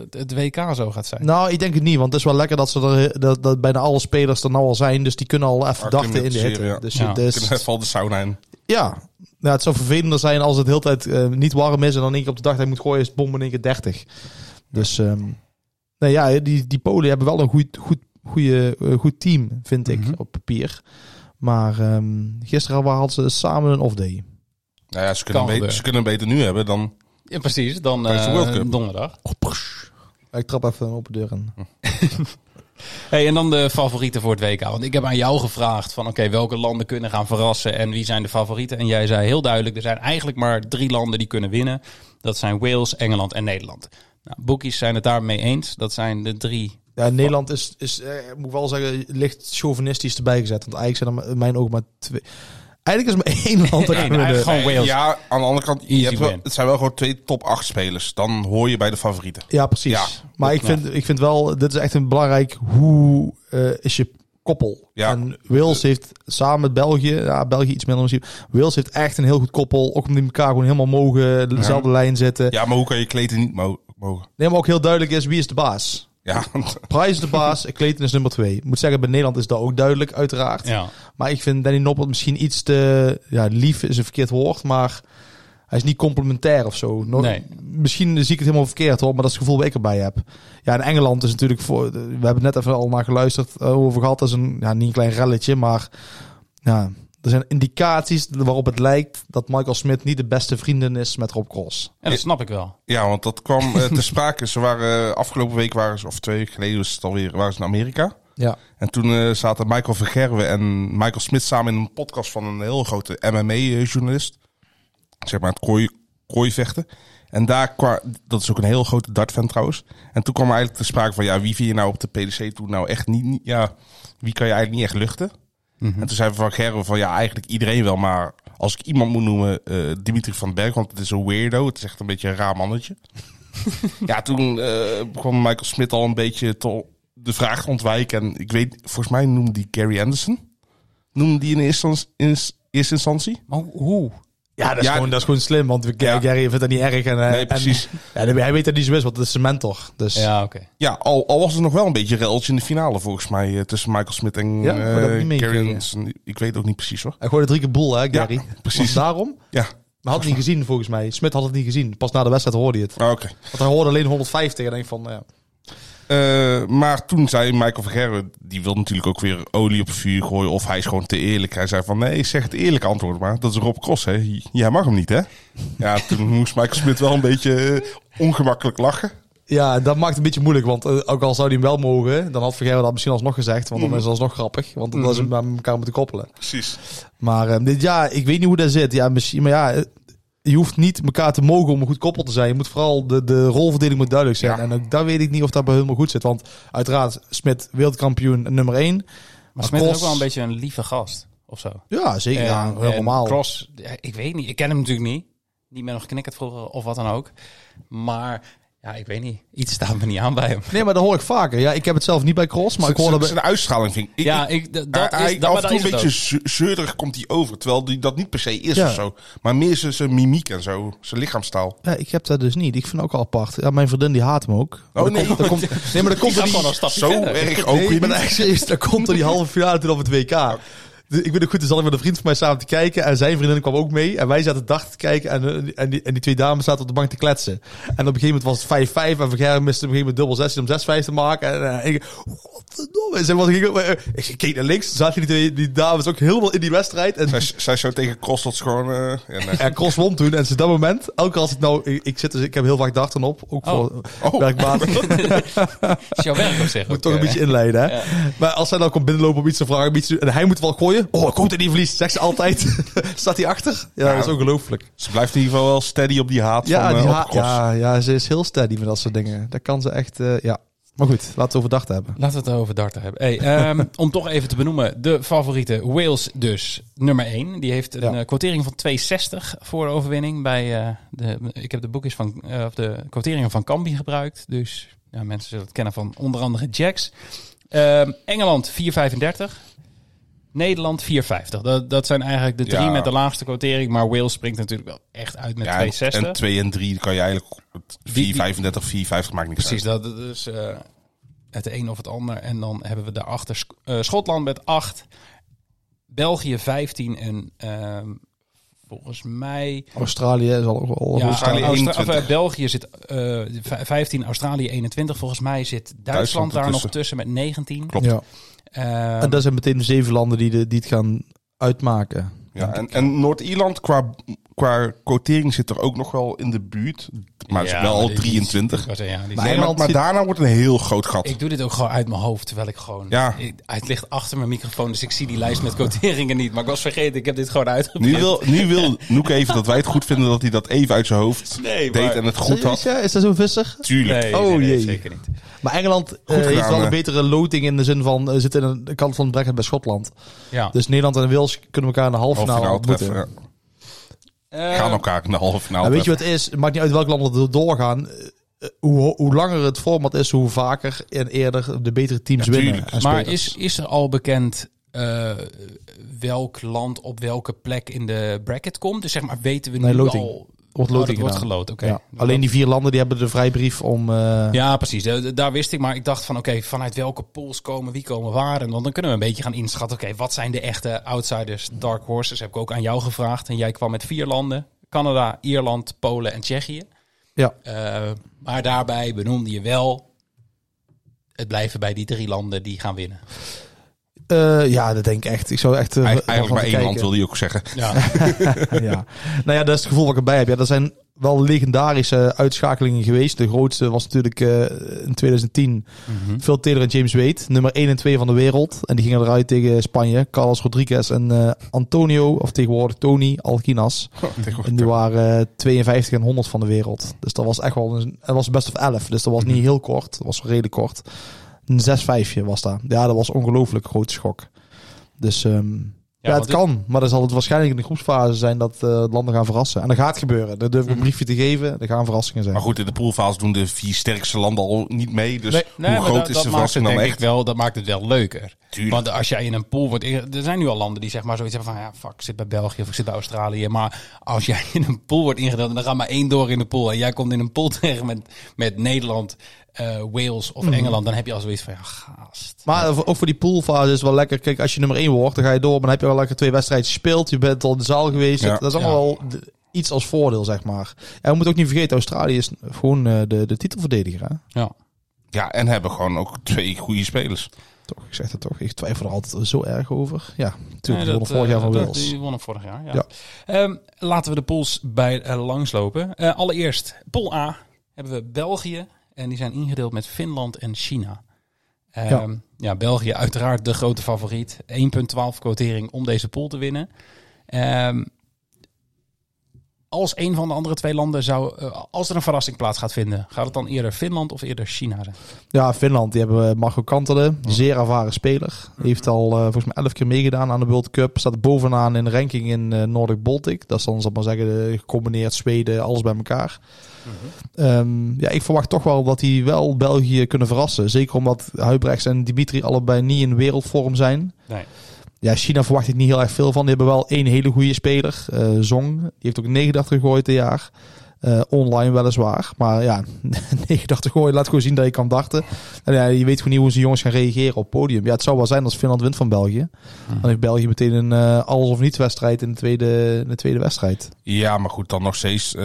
het WK zo gaat zijn. Nou, ik denk het niet, want het is wel lekker dat ze er, dat, dat bijna alle spelers er nou al zijn, dus die kunnen al even dachten in de hitte. Ja. Dus, ja. dus, kunnen even al de sauna in. Ja. Nou, het zou vervelender zijn als het de hele tijd uh, niet warm is en dan één keer op de dag dat je moet gooien is het bom in één keer 30. Dus um, nee, ja, die, die Polen hebben wel een goed, goed, goede, uh, goed team, vind ik, mm -hmm. op papier. Maar um, gisteren hadden ze samen een off-day. Nou ja, ze kunnen, beter, ze kunnen beter nu hebben dan... Ja, precies. Dan uh, donderdag. Oh, ik trap even een open deur in. Hey, en dan de favorieten voor het WK. Want ik heb aan jou gevraagd van oké, okay, welke landen kunnen gaan verrassen en wie zijn de favorieten? En jij zei heel duidelijk, er zijn eigenlijk maar drie landen die kunnen winnen. Dat zijn Wales, Engeland en Nederland. Nou, bookies zijn het daarmee eens. Dat zijn de drie ja, Nederland is, is eh, moet wel zeggen, licht chauvinistisch erbij gezet. Want eigenlijk zijn er in mijn ogen maar twee. Eigenlijk is er maar één land dat kunnen eigenlijk winnen. gewoon Wales. Ja, aan de andere kant, je Easy hebt wel- win. het zijn wel gewoon twee top 8 spelers. Dan hoor je bij de favorieten. Ja, precies. Ja. maar ik vind, ik vind wel, dit is echt een belangrijk, hoe eh, is je koppel? Ja. En Wales heeft samen met België, ja, België iets minder misschien, Wales heeft echt een heel goed koppel. Ook omdat die elkaar gewoon helemaal mogen, dezelfde lijn zitten. Ja, maar hoe kan je kleten niet mo- mogen? Nee, maar ook heel duidelijk is, wie is de baas? Ja, Price is de baas, Clayton is nummer twee. Ik moet zeggen, bij Nederland is dat ook duidelijk, uiteraard. Ja. Maar ik vind Danny Noppert misschien iets te... Ja, lief is een verkeerd woord, maar hij is niet complementair of zo. Nee. Misschien zie ik het helemaal verkeerd hoor, maar dat is het gevoel dat ik erbij heb. Ja, in Engeland is natuurlijk voor... We hebben net even al naar geluisterd, eh, over gehad. Dat is een, ja, niet een klein relletje, maar... Ja, er zijn indicaties waarop het lijkt dat Michael Smith niet de beste vriendin is met Rob Cross. Ja, dat snap ik wel. ja want dat kwam eh, te sprake. Ze waren afgelopen week, waren ze, of twee weken geleden was het alweer, waren ze in Amerika. Ja. En toen eh, zaten Michael Vergerwe en Michael Smith samen in een podcast van een heel grote MMA-journalist. Zeg maar het kooi, kooivechten. En daar kwam, dat is ook een heel grote dartfan trouwens. En toen kwam eigenlijk te sprake van, ja, wie vind je nou op de PDC toen nou echt niet, niet- ja, wie kan je eigenlijk niet echt luchten? En toen zei Van Gerwen van, ja, eigenlijk iedereen wel, maar als ik iemand moet noemen, eh, Dimitri van Berg, want het is een weirdo, het is echt een beetje een raar mannetje. ja, toen eh, begon Michael Smith al een beetje te, de vraag te ontwijken. En ik weet, volgens mij noemde die Gary Anderson. Noemde die in eerste, in eerste instantie? Maar hoe? Ja, dat is, Ja, gewoon, dat is gewoon slim, want Ja. Gary vindt dat niet erg. En, eh, Nee, precies. En, ja, hij weet dat niet zo is, want het is zijn mentor. Dus Ja, oké. Ja, al, al was er nog wel een beetje reltje in de finale volgens mij eh, tussen Michael Smith en Ja, eh, niet Gary. Ik weet ook niet precies hoor. hij gooide drie keer boel, hè, Gary? Ja, precies. Was daarom? Ja, Maar had het niet gezien, volgens mij. Smit had het niet gezien. Pas na de wedstrijd hoorde hij het. Ah, oké. Want hij hoorde alleen 150 en denk van, ja. Eh, maar toen zei Michael Vergerwe, die wil natuurlijk ook weer olie op het vuur gooien. Of hij is gewoon te eerlijk. Hij zei van, nee, zeg het eerlijke antwoord maar. Dat is Rob Cross, hè. Jij mag hem niet, hè. Ja, toen moest Michael Smith wel een beetje eh, ongemakkelijk lachen. Ja, dat maakt het een beetje moeilijk, want eh, ook al zou hij hem wel mogen, dan had Vergeer dat misschien alsnog gezegd, want dan is het alsnog grappig, want dan is het met elkaar moeten koppelen. Precies. Maar dit, ja, ik weet niet hoe dat zit. Ja, misschien, maar ja, je hoeft niet elkaar te mogen om een goed koppel te zijn. Je moet vooral de, de rolverdeling moet duidelijk zijn. Ja. En ook daar weet ik niet of dat bij helemaal goed zit, want uiteraard Smit wereldkampioen nummer 1. Maar Smit is ook wel een beetje een lieve gast, of zo. Ja, zeker. ja, En- en normaal. Cross, ja, ik weet niet. Ik ken hem natuurlijk niet. Niet meer nog geknikkerd vroeger of wat dan ook. Maar ja, ik weet niet. Iets staat me niet aan bij hem. Nee, maar dat hoor ik vaker. Ja, ik heb het zelf niet bij Cross, maar ik hoorde bij... Zijn uitstraling vind ik... Ja, ik- hij- dat hij, is, dat, af maar en dat toe is een beetje zeurig komt hij over. Terwijl die dat niet per se is Ja. of zo. Maar meer zijn, zijn mimiek en zo. Zijn lichaamstaal. Ja, ik heb dat dus niet. Ik vind het ook al apart. Ja, mijn vriendin die haat hem ook. Maar Oh, dat nee. komt- dat komt, nee, maar dat komt Die gaat die... Zo erg ook Nee, serieus. Dat komt door die halve finale toen op het WK. Dus ik weet ook goed, dus zat ik met een vriend van mij samen te kijken. En zijn vriendin kwam ook mee. En wij zaten dag te kijken. En, eh, en, die, en die twee dames zaten op de bank te kletsen. En op een gegeven moment was het 5-5. En Verger miste op een gegeven moment dubbel 16 om 6-5 te maken. En, eh, ik. En zij was, ik, ik, ik keek naar links. Zaten die, twee, die dames ook helemaal in die wedstrijd. En Zij, zij zo tegen Cross dat ze gewoon... eh, ja, nee. en Cross won toen. En sinds dat moment, elke keer als ik nou... Ik, ik, zit dus, ik heb heel vaak darten op. Ook voor Oh. werkmatig. is jouw werk op zich Moet ook, toch een beetje inleiden, hè? Maar als hij dan komt binnenlopen om iets te vragen, om iets te- en hij moet wel gooien. Oh, ik hoop dat hij verliest. Zegt ze altijd. Staat hij achter? Ja, dat is ongelooflijk. Ze blijft in ieder geval wel steady op die haat Ja, van die eh, ha- op Cross. ja, ja, ze is heel steady met dat soort dingen. Dat kan ze echt, eh, ja. Maar goed, laten we het over darten hebben. Laten we het over darten hebben. Hey, ehm, om toch even te benoemen, de favoriete Wales dus, nummer 1. Die heeft een Ja. eh, quotering van 260 voor de overwinning. Bij, eh, de, ik heb de boekjes van, of de quoteringen van Cambi gebruikt. Dus ja, mensen zullen het kennen van onder andere Jacks. Ehm, Engeland 435. Nederland 450. Dat, dat zijn eigenlijk de drie Ja. met de laagste quotering. Maar Wales springt natuurlijk wel echt uit met Ja, en- 260. En 2 en 3 kan je eigenlijk... 4,35, 4,50 maakt niks Precies, uit. dat is eh, het een of het ander. En dan hebben we daarachter Sk- eh, Schotland met 8, België 15 en ehm, volgens mij... Australië is al, Ja, Australië Austra- of, 21. eh, België zit eh, v- 15, Australië 21. Volgens mij zit Duitsland, Duitsland daar nog tussen met 19. Klopt. Ja. Ehm, En dat zijn meteen de zeven landen die, de, die het gaan uitmaken. Ja, en, en Noord-Ierland qua, qua quotering zit er ook nog wel in de buurt. Maar het is wel maar al die- 23. ik wou zeggen, ja, die- Maar Nee, maar, daarna wordt een heel groot gat. Ik doe dit ook gewoon uit mijn hoofd, terwijl ik gewoon... Ja. Ik- het ligt achter mijn microfoon, dus ik zie die lijst met quoteringen niet. Maar ik was vergeten, ik heb dit gewoon uitgeprint. Nu wil, nu wil Noek even dat wij het goed vinden dat hij dat even uit zijn hoofd Nee, deed maar- en het goed had. Is dat zo'n visser? Tuurlijk. Nee, Oh, nee, jee. zeker niet. Maar Engeland eh, heeft wel een betere loting in de zin van... eh, zit in de kant van het bracket bij Schotland. Ja. Dus Nederland en Wales kunnen elkaar in de halve finale ontmoeten. Eh, Gaan elkaar in de halve finale En weet je wat het is? Het maakt niet uit welk land er doorgaan. Eh, Hoe, hoe langer het format is, hoe vaker en eerder de betere teams Ja, winnen. maar is, is er al bekend eh, welk land op welke plek in de bracket komt? Dus zeg maar, weten we Nee, nu loting. al... wordt Oh, loting wordt geloot, oké. Ja. Alleen die vier landen die hebben de vrijbrief om... eh, Ja, precies. Eh, Daar wist ik. Maar ik dacht van, oké, vanuit welke pools komen, wie komen waar? En dan, dan kunnen we een beetje gaan inschatten. Oké, wat zijn de echte outsiders, dark horses? Heb ik ook aan jou gevraagd. En jij kwam met vier landen. Canada, Ierland, Polen en Tsjechië. Ja. Eh, maar daarbij benoemde je wel... Het blijven bij die drie landen die gaan winnen. Eh, ja, dat denk ik echt. Ik zou echt... eh, Eigen- Eigenlijk maar één land kijken. wil hij ook zeggen. Ja, ja. Nou ja, dat is het gevoel wat ik erbij heb. Ja, er zijn wel legendarische uitschakelingen geweest. De grootste was natuurlijk eh, in 2010 Phil Taylor en James Wade. Nummer 1 en 2 van de wereld. En die gingen eruit tegen Spanje. Carlos Rodriguez en eh, Antonio, of tegenwoordig Tony Alginas. En die waren eh, 52 en 100 van de wereld. Dus dat was echt wel een... Het was best of 11. Dus dat was niet heel kort. Dat was redelijk kort. Een 6-5 was dat. Ja, dat was ongelooflijk grote schok. Dus... ehm, ja, het kan, maar dan zal het waarschijnlijk in de groepsfase zijn dat eh, landen gaan verrassen. En dat gaat gebeuren. Daar durf ik een briefje te geven. Er gaan verrassingen zijn. Maar goed, in de poolfase doen de vier sterkste landen al niet mee. Dus Nee, hoe Nee, groot dat, is dat de maakt het verrassing dan denk echt? ik wel, dat maakt het wel leuker. Tuurlijk. Want als jij in een pool wordt Er zijn nu al landen die zeg maar zoiets hebben van... Ja, fuck, ik zit bij België of ik zit bij Australië. Maar als jij in een pool wordt ingedeeld... dan gaat maar één door in de pool. En jij komt in een pool terecht met, met Nederland, eh, Wales of Engeland. Dan heb je al zoiets van... Ja, gast. Maar voor- ook voor die poolfase is wel lekker. Kijk, als je nummer 1 wordt, dan ga je door. Maar dan heb je wel lekker twee wedstrijden gespeeld. Je bent al in de zaal geweest. Ja. Dat is allemaal wel iets als voordeel, zeg maar. En we moeten ook niet vergeten, Australië is gewoon eh, de, de titelverdediger. Hè? Ja. Ja, en hebben gewoon ook twee goede spelers. Toch, ik zeg het toch. Ik twijfel er altijd zo erg over. Ja, natuurlijk. Wonnen dat, vorig jaar eh, van dat- Wales. Die wonnen vorig jaar, ja. Ja. Ehm, laten we de pools bij langslopen. Eh, allereerst, pool A hebben we België. En die zijn ingedeeld met Finland en China. Ehm, ja. België uiteraard de grote favoriet. 1,12 quotering om deze pool te winnen. Ehm, als een van de andere twee landen zou... eh, als er een verrassing plaats gaat vinden... gaat het dan eerder Finland of eerder China zijn? Ja, Finland. Die hebben eh, Marco Kantelen. Zeer ervaren speler. Heeft al eh, volgens mij elf keer meegedaan aan de World Cup. Staat bovenaan in de ranking in eh Nordic Baltic. Dat is dan, zal ik maar zeggen, gecombineerd Zweden, alles bij elkaar. Ehm, ja, ik verwacht toch wel dat die wel België kunnen verrassen. Zeker omdat Huibrechts en Dimitri allebei niet in wereldvorm zijn. Nee. Ja, China verwacht ik niet heel erg veel van. Die hebben wel één hele goede speler, eh, Zong. Die heeft ook 89 gegooid dit jaar. Eh, online weliswaar. Maar ja, 89 gooien laat gewoon zien dat je kan darten. En ja, je weet gewoon niet hoe ze jongens gaan reageren op het podium. Ja, het zou wel zijn als Finland wint van België. Dan heeft België meteen een eh, alles of niets wedstrijd in de tweede, in de tweede wedstrijd. Ja, maar goed, dan nog steeds...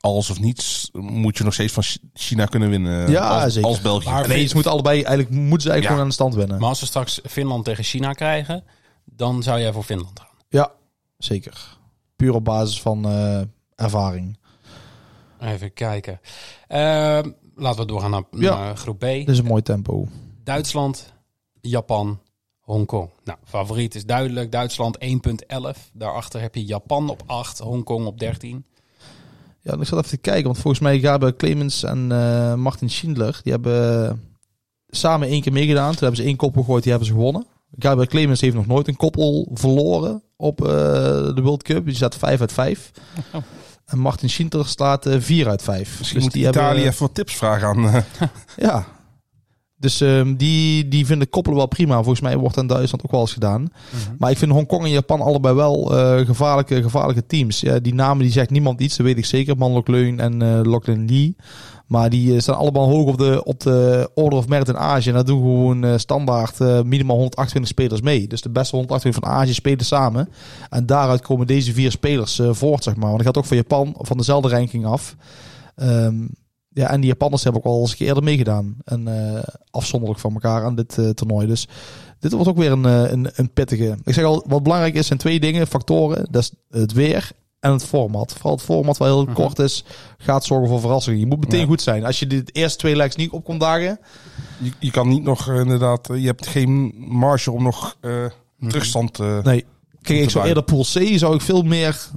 eh, alles of niets moet je nog steeds van Ch- China kunnen winnen. Ja, als, zeker. als België. Maar- Nee, ze moeten allebei, eigenlijk moeten ze eigenlijk Ja. gewoon aan de stand winnen. Maar als we straks Finland tegen China krijgen... dan zou jij voor Finland gaan. Ja, zeker. Puur op basis van eh, ervaring. Even kijken. Ehm, laten we doorgaan naar, Ja. naar groep B. Dit is een mooi tempo. Duitsland, Japan, Hongkong. Nou, favoriet is duidelijk. Duitsland 1.11. Daarachter heb je Japan op 8, Hongkong op 13. Ja, ik zat even te kijken, want volgens mij hebben Clemens en eh, Martin Schindler, die hebben samen één keer meegedaan. Toen hebben ze één koppel gegooid, die hebben ze gewonnen. Gabriel Clemens heeft nog nooit een koppel verloren op eh, de World Cup. Die staat 5 uit 5. Oh. En Martin Schindler staat eh 4 uit 5. Misschien moet Italië hebben, even wat tips vragen aan... eh, Ja. Dus ehm, die, die vinden koppelen wel prima. Volgens mij wordt dat in Duitsland ook wel eens gedaan. Mhm. Maar ik vind Hongkong en Japan allebei wel eh, gevaarlijke, gevaarlijke teams. Ja, die namen die zegt niemand iets, dat weet ik zeker. Manlok Leun en eh Lachlan Lee. Maar die eh, staan allemaal hoog op de, op de order of merit in Azië. En dat doen gewoon standaard minimaal 128 spelers mee. Dus de beste 128 van Azië spelen samen. En daaruit komen deze vier spelers voort, zeg maar. Want ik had ook van Japan van dezelfde ranking af. Ehm, ja, en die Japanners hebben ook al eens een keer eerder meegedaan. En eh, afzonderlijk van elkaar aan dit eh, toernooi. Dus dit wordt ook weer een, eh, een, een pittige. Ik zeg al, wat belangrijk is, zijn twee dingen, factoren. Dat is het weer en het format. Vooral het format, wat heel kort is, gaat zorgen voor verrassingen. Je moet meteen Ja. goed zijn. Als je de eerste twee legs niet op komt dagen, je, je kan niet nog inderdaad... je hebt geen marge om nog eh, terugstand... nee. Kijk, ik zou eerder pool C, zou ik veel meer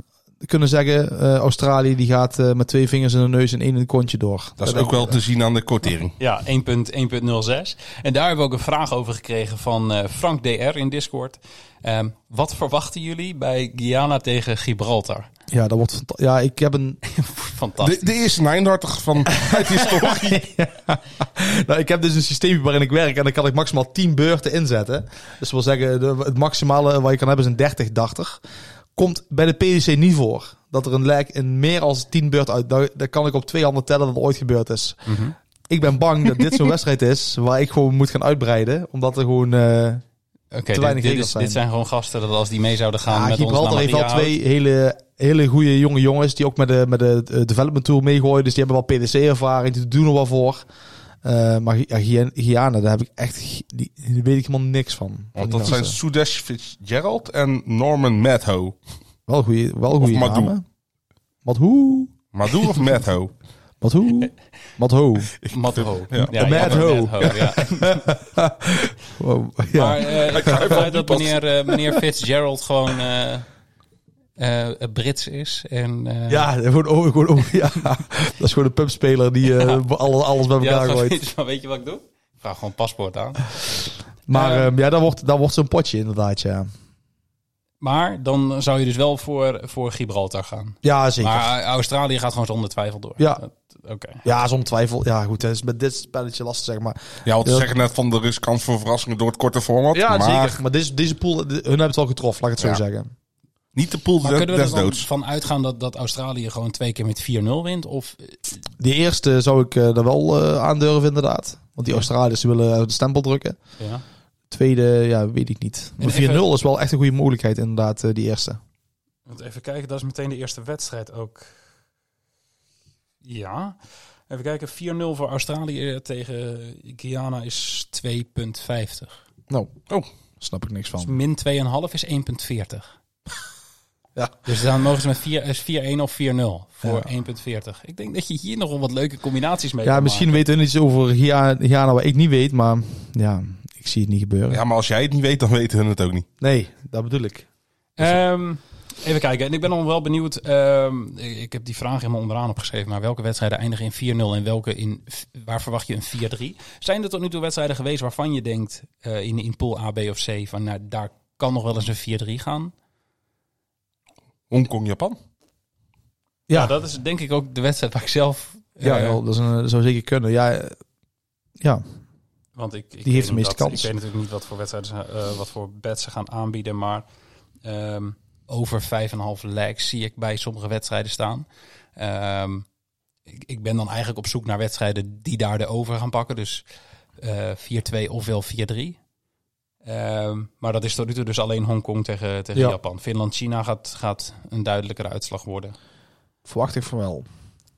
kunnen zeggen, eh, Australië die gaat eh, met twee vingers in de neus en één in het kontje door. Dat is ook wel te zien aan de quotering. Ja, 1.1.06. En daar hebben we ook een vraag over gekregen van eh, Frank DR in Discord. Ehm, wat verwachten jullie bij Guyana tegen Gibraltar? Ja, dat wordt fanta- Ja, ik heb een. Fantastisch. De, de eerste 39 van uit nou, ik heb dus een systeem waarin ik werk en dan kan ik maximaal 10 beurten inzetten. Dus dat wil zeggen, de, het maximale wat je kan hebben is een 30, 80. Komt bij de PDC niet voor dat er een lijk in meer dan 10 beurten uit. Daar, daar kan ik op twee handen tellen dat het ooit gebeurd is. Mhm. Ik ben bang dat dit zo'n wedstrijd is waar ik gewoon moet gaan uitbreiden. Omdat er gewoon. eh Oké, te weinig dit, dit, is, zijn. dit zijn gewoon gasten dat als die mee zouden gaan ja, met ons Gibraltar heeft wel twee hele, hele goede jonge jongens die ook met de, met de eh, development tool meegooien. Dus die hebben wel PDC-ervaring, die doen er wel voor. Eh, maar Guyana- daar heb ik echt, die, die weet ik helemaal niks van. Want dat zijn. Sudesh Fitzgerald en Norman Madho. wel goede, wel goede namen. Wat hoe? Madhu of Madho? Wat hoe? Wat hoe? Matho. Ja. Ja, Mad ja, ja. Wow, ja. Maar eh, ik ga ervan uit dat meneer, eh, meneer Fitzgerald gewoon eh, eh, Brits is. En, eh, ja, gewoon, oh, gewoon, oh, ja, dat is gewoon een pubspeler die eh, alles, alles bij ja, elkaar gewoon gooit. weet je wat ik doe? Ik vraag gewoon paspoort aan. Maar Eh, ehm, ja, dat wordt, dat wordt zo'n potje inderdaad, ja. Maar dan zou je dus wel voor, voor Gibraltar gaan. Ja, zeker. Maar Australië gaat gewoon zonder twijfel door. Ja. Oké. Ja, zonder twijfel. Ja, goed, het is met dit spelletje lastig, zeg maar. Ja, want we Ja. zeggen net van er is kans voor verrassingen door het korte format. Ja, maar zeker. Maar deze, deze pool, de- hun hebben het wel getroffen, laat ik het zo Ja. zeggen. Niet de pool Maar des, kunnen we er dan van uitgaan dat, dat Australië gewoon twee keer met 4-0 wint? Of Die eerste zou ik eh er wel eh aandurven, inderdaad. Want die Australiërs willen de stempel drukken. ja. Tweede, ja, weet ik niet. Maar 4-0 even- is wel echt een goede mogelijkheid, inderdaad, eh, die eerste. Want even kijken, dat is meteen de eerste wedstrijd ook. Ja. Even kijken, 4-0 voor Australië tegen Guyana is 2,50. Nou, Oh. snap ik niks Dus van. min 2,5 is 1,40. Ja. Dus dan mogen ze met 4, is 4-1 of 4-0 voor Ja. 1,40. Ik denk dat je hier nog wel wat leuke combinaties mee Ja, kan misschien maken. weten we iets over Ghana wat ik niet weet, maar ja, ik zie het niet gebeuren. Ja, maar als jij het niet weet, dan weten hun het ook niet. Nee, dat bedoel ik. Ehm, even kijken. En ik ben nog wel benieuwd. ehm, ik heb die vraag helemaal onderaan opgeschreven. Maar welke wedstrijden eindigen in 4-0 en welke in. Waar verwacht je een 4-3? Zijn er tot nu toe wedstrijden geweest waarvan je denkt eh, in, in pool A, B of C van nou, daar kan nog wel eens een 4-3 gaan? Hongkong, Japan. Ja, dat is denk ik ook de wedstrijd waar ik zelf. ja, eh, ja, dat, is een, dat zou zeker kunnen. Ja, eh, ja. Want ik, ik Die heeft weet de niet meeste kans. Ik weet natuurlijk niet wat voor wedstrijden, ze, eh, wat voor bets ze gaan aanbieden, maar ehm, over 5,5 legs zie ik bij sommige wedstrijden staan. Ehm, ik, ik ben dan eigenlijk op zoek naar wedstrijden die daar de over gaan pakken, dus eh 4-2 ofwel 4-3. Ehm, maar dat is tot nu toe dus alleen Hongkong tegen, tegen Ja. Japan. Finland-China gaat, gaat een duidelijkere uitslag worden. verwacht ik van wel.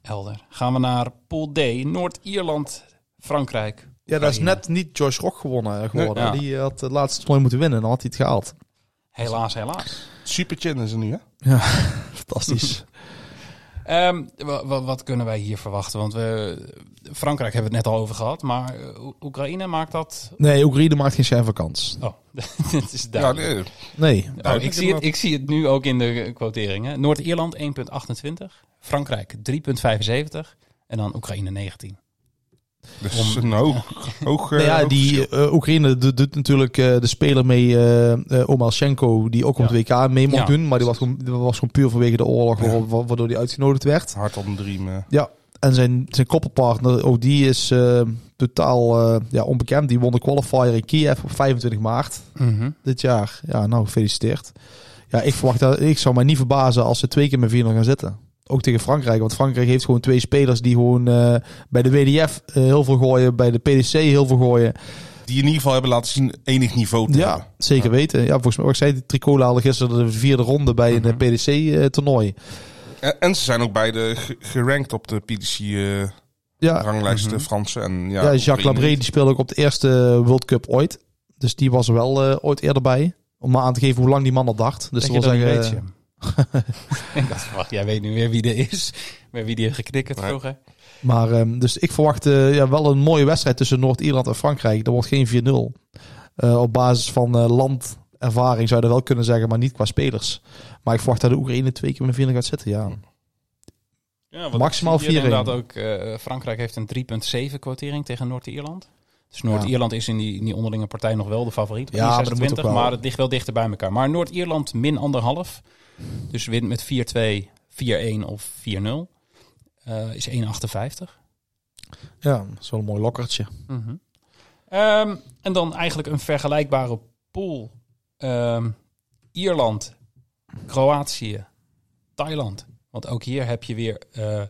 Helder. Gaan we naar Pool D. Noord-Ierland, Frankrijk. Ja, dat is net niet Josh Rock gewonnen, geworden. Ja. Die had het laatste toernooi moeten winnen, dan had hij het gehaald. Helaas, helaas. Super Chin is er nu, hè? Ja, fantastisch. Ehm, wa- wa- wat kunnen wij hier verwachten? Want we, Frankrijk hebben we het net al over gehad, maar eh, Oe- Oekraïne maakt dat. nee, Oekraïne maakt geen van kans. Oh, dat is Ja, duidelijk. nee. Nee. Oh, ik, zie het, ik zie het nu ook in de quoteringen. Noord-Ierland 1,28, Frankrijk 3,75 en dan Oekraïne 19. Dus een hoog, hoog, eh, Nou ja, hoog die eh, Oekraïne doet, doet natuurlijk eh, de speler mee, eh eh, Omalchenko, die ook op het WK mee mocht Ja. doen. Maar die was gewoon, die was gewoon puur vanwege de oorlog, Ja. wa- wa- waardoor hij uitgenodigd werd. Hard op een dream. eh. Ja, en zijn, zijn koppelpartner, ook die is eh, totaal eh, ja, onbekend. Die won de qualifier in Kiev op 25 maart dit jaar. Ja, nou, gefeliciteerd. Ja, ik verwacht dat, ik zou mij niet verbazen als ze twee keer met 4 gaan zitten. Ook tegen Frankrijk, want Frankrijk heeft gewoon twee spelers die gewoon eh, bij de WDF eh, heel veel gooien, bij de PDC heel veel gooien. Die in ieder geval hebben laten zien enig niveau te hebben. Ja, zeker weten. Ja, volgens mij, wat ik zei, die Tricola haalde gisteren de vierde ronde bij een PDC-toernooi. En, en ze zijn ook beide ge- gerankt op de PDC-ranglijst, ja, de Franse. En, ja, ja, Jacques Labré die speelde ook op de eerste World Cup ooit. Dus die was er wel eh, ooit eerder bij. Om maar aan te geven hoe lang die man al dacht. Dus Denk dat je wil dat niet zeggen... ik dacht, wacht, jij weet nu weer wie er is. Met wie die heeft geknikkerd Nee. vroeger. Maar ehm, dus ik verwacht eh, ja, wel een mooie wedstrijd tussen Noord-Ierland en Frankrijk. Dat wordt geen 4-0. Eh, op basis van eh, land ervaring zou je dat wel kunnen zeggen, maar niet qua spelers. Maar ik verwacht dat de Oekraïne twee keer met een 4 gaat zitten, ja. Ja, want Maximaal 4-1. Inderdaad ook, eh, Frankrijk heeft een 3,7 quotering tegen Noord-Ierland. Dus Noord-Ierland is in die, in die onderlinge partij nog wel de favoriet. op Ja, maar dat 26, moet ook wel. maar het ligt wel dichter bij elkaar. Maar Noord-Ierland min anderhalf. Dus wint met 4-2, 4-1 of 4-0. Eh, is 1,58. Ja, dat is wel een mooi lokkertje. Mhm. Ehm, en dan eigenlijk een vergelijkbare pool. Ehm, Ierland, Kroatië, Thailand. Want ook hier heb je weer eh,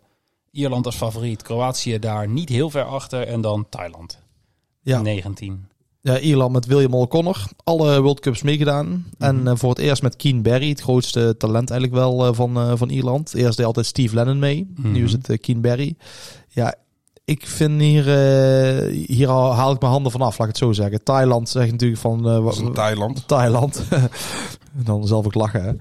Ierland als favoriet. Kroatië daar niet heel ver achter. En dan Thailand. Ja. 19. Ja, Ierland met William O'Connor. Alle World Cups meegedaan. Mhm. En eh, voor het eerst met Keen Barry, het grootste talent eigenlijk wel eh, van, eh, van Ierland. Eerst deed altijd Steve Lennon mee. Mhm. Nu is het eh, Keen Barry. Ja, ik vind hier... eh, hier haal ik mijn handen vanaf, laat ik het zo zeggen. Thailand zegt natuurlijk van... eh, in Thailand. Thailand. Dan zelf ook lachen, hè.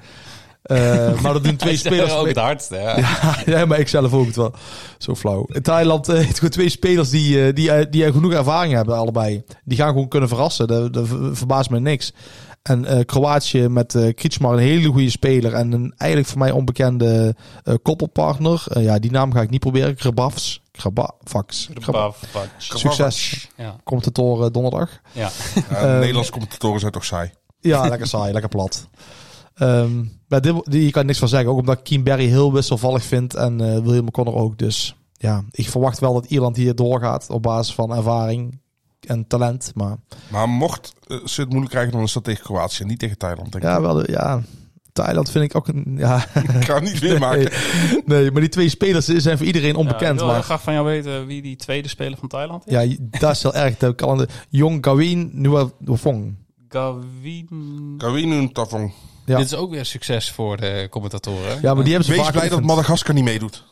Eh, maar dat doen twee spelers... ook het hardste. Ja, ja, maar ik zelf ook het wel. Zo flauw. Thailand eh, heeft gewoon twee spelers die, eh, die, die genoeg ervaring hebben, allebei. Die gaan gewoon kunnen verrassen. Dat, dat ver- verbaast me niks. En eh, Kroatië met eh Kritsmar, een hele goede speler. En een eigenlijk voor mij onbekende eh, koppelpartner. Ja, die naam ga ik niet proberen. Graba- Bavac. Succes. Ja. Commentatoren donderdag. ja. Ja, Nederlandse commentatoren zijn toch saai. Ja, lekker saai, lekker plat. Ehm maar dit, die, je kan niks van zeggen. Ook omdat ik Keen Barry heel wisselvallig vind. En eh William O'Connor ook. Dus ja, ik verwacht wel dat Ierland hier doorgaat. Op basis van ervaring en talent. Maar Maar mocht eh, ze het moeilijk krijgen, dan is dat tegen Kroatië, niet tegen Thailand. Denk ik. ja, wel, de- ja, Thailand vind ik ook een... Ja, Ik ga het niet weer maken. nee, nee, maar die twee spelers zijn voor iedereen Ja, ik onbekend. wil heel maar graag van jou weten wie die tweede speler van Thailand is. ja, dat is heel erg. De kalende Jong Gawin Nuavong. Gawin. Kawinu Tavong. Ja. Dit is ook weer succes voor de commentatoren. Ja, maar die hebben ze Wees vaak blij dat. Madagaskar niet meedoet.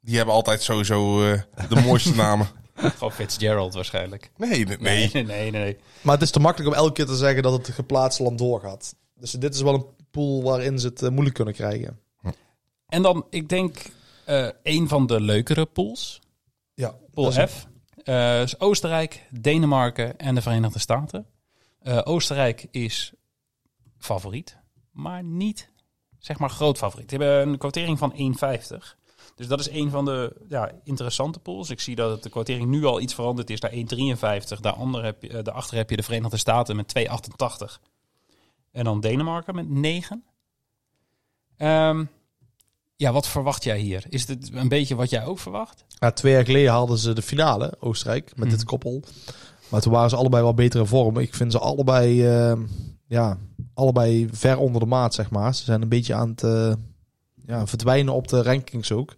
Die hebben altijd sowieso eh, de mooiste namen. Gewoon Fitzgerald waarschijnlijk. Nee, nee, nee. nee, nee. nee. Maar het is te makkelijk om elke keer te zeggen dat het geplaatste land doorgaat. Dus dit is wel een pool waarin ze het eh, moeilijk kunnen krijgen. En dan, ik denk, eh een van de leukere pools. Ja, Pool F. Eh, is Oostenrijk, Denemarken en de Verenigde Staten. Eh, Oostenrijk is favoriet, maar niet zeg maar groot favoriet. Die hebben een quotering van 1,50. Dus dat is een van de ja, interessante pools. Ik zie dat het de quotering nu al iets veranderd is naar 1,53. Daarachter heb, je, eh, daarachter heb je de Verenigde Staten met 2,88. En dan Denemarken met 9. Ehm, ja, wat verwacht jij hier? Is het een beetje wat jij ook verwacht? Ja, twee jaar geleden haalden ze de finale, Oostenrijk, met Mhm. dit koppel. Maar toen waren ze allebei wel betere vorm. Ik vind ze allebei, eh, ja, allebei ver onder de maat, zeg maar. Ze zijn een beetje aan het eh, ja, verdwijnen op de rankings ook.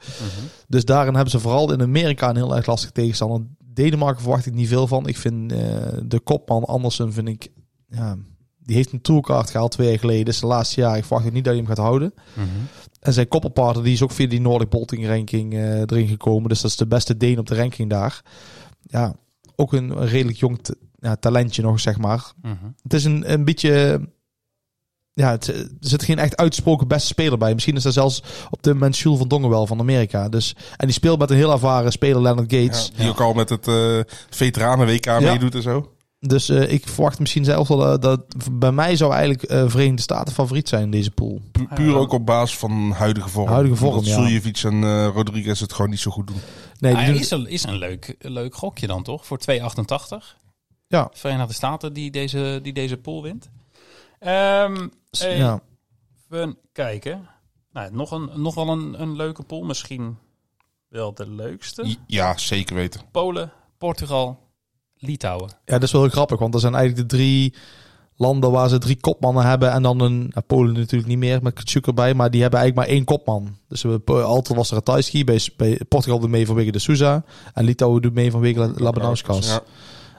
Dus daarin hebben ze vooral in Amerika een heel erg lastig tegenstander. Denemarken verwacht ik niet veel van. Ik vind eh, de kopman Andersen, vind ik, ja, die heeft een toolcard gehaald twee jaar geleden. Is de laatste jaar. Ik verwacht niet dat hij hem gaat houden. En zijn koppelpartner die is ook via die Nordic Bolting ranking eh, erin gekomen. Dus dat is de beste Deen op de ranking daar. Ja, ook een, een redelijk jong ja, talentje nog, zeg maar. Mhm. Het is een, een beetje... Ja, het, er zit geen echt uitgesproken beste speler bij. Misschien is er zelfs op dit moment Jules van Dongen wel van Amerika. Dus, en die speelt met een heel ervaren speler, Leonard Gates. Ja, die ook al met het eh veteranen WK meedoet en zo. Dus eh, ik verwacht misschien zelfs wel dat, dat bij mij zou eigenlijk eh Verenigde Staten favoriet zijn in deze pool. Pu- puur ook op basis van huidige vorm. Huidige vorm, Dat ja. Suljevic en eh, Rodriguez het gewoon niet zo goed doen. Nee, Ah, doen- is, een, is een leuk, leuk gokje dan toch? Voor 2,88. Ja. Verenigde Staten die deze, die deze pool wint. Ehm hey, ja. Even kijken. Nou, nog, een, nog wel een, een leuke pool. Misschien wel de leukste. Ja, zeker weten. Polen, Portugal, Litouwen. Ja, dat is wel heel grappig, want er zijn eigenlijk de drie landen waar ze drie kopmannen hebben. En dan een, nou, Polen natuurlijk niet meer met Kutschuk erbij, maar die hebben eigenlijk maar één kopman. Dus altijd was er Ratajski, bij, bij Portugal doet mee vanwege de Souza. En Litouwen doet mee vanwege La- Labanauskas. Ja.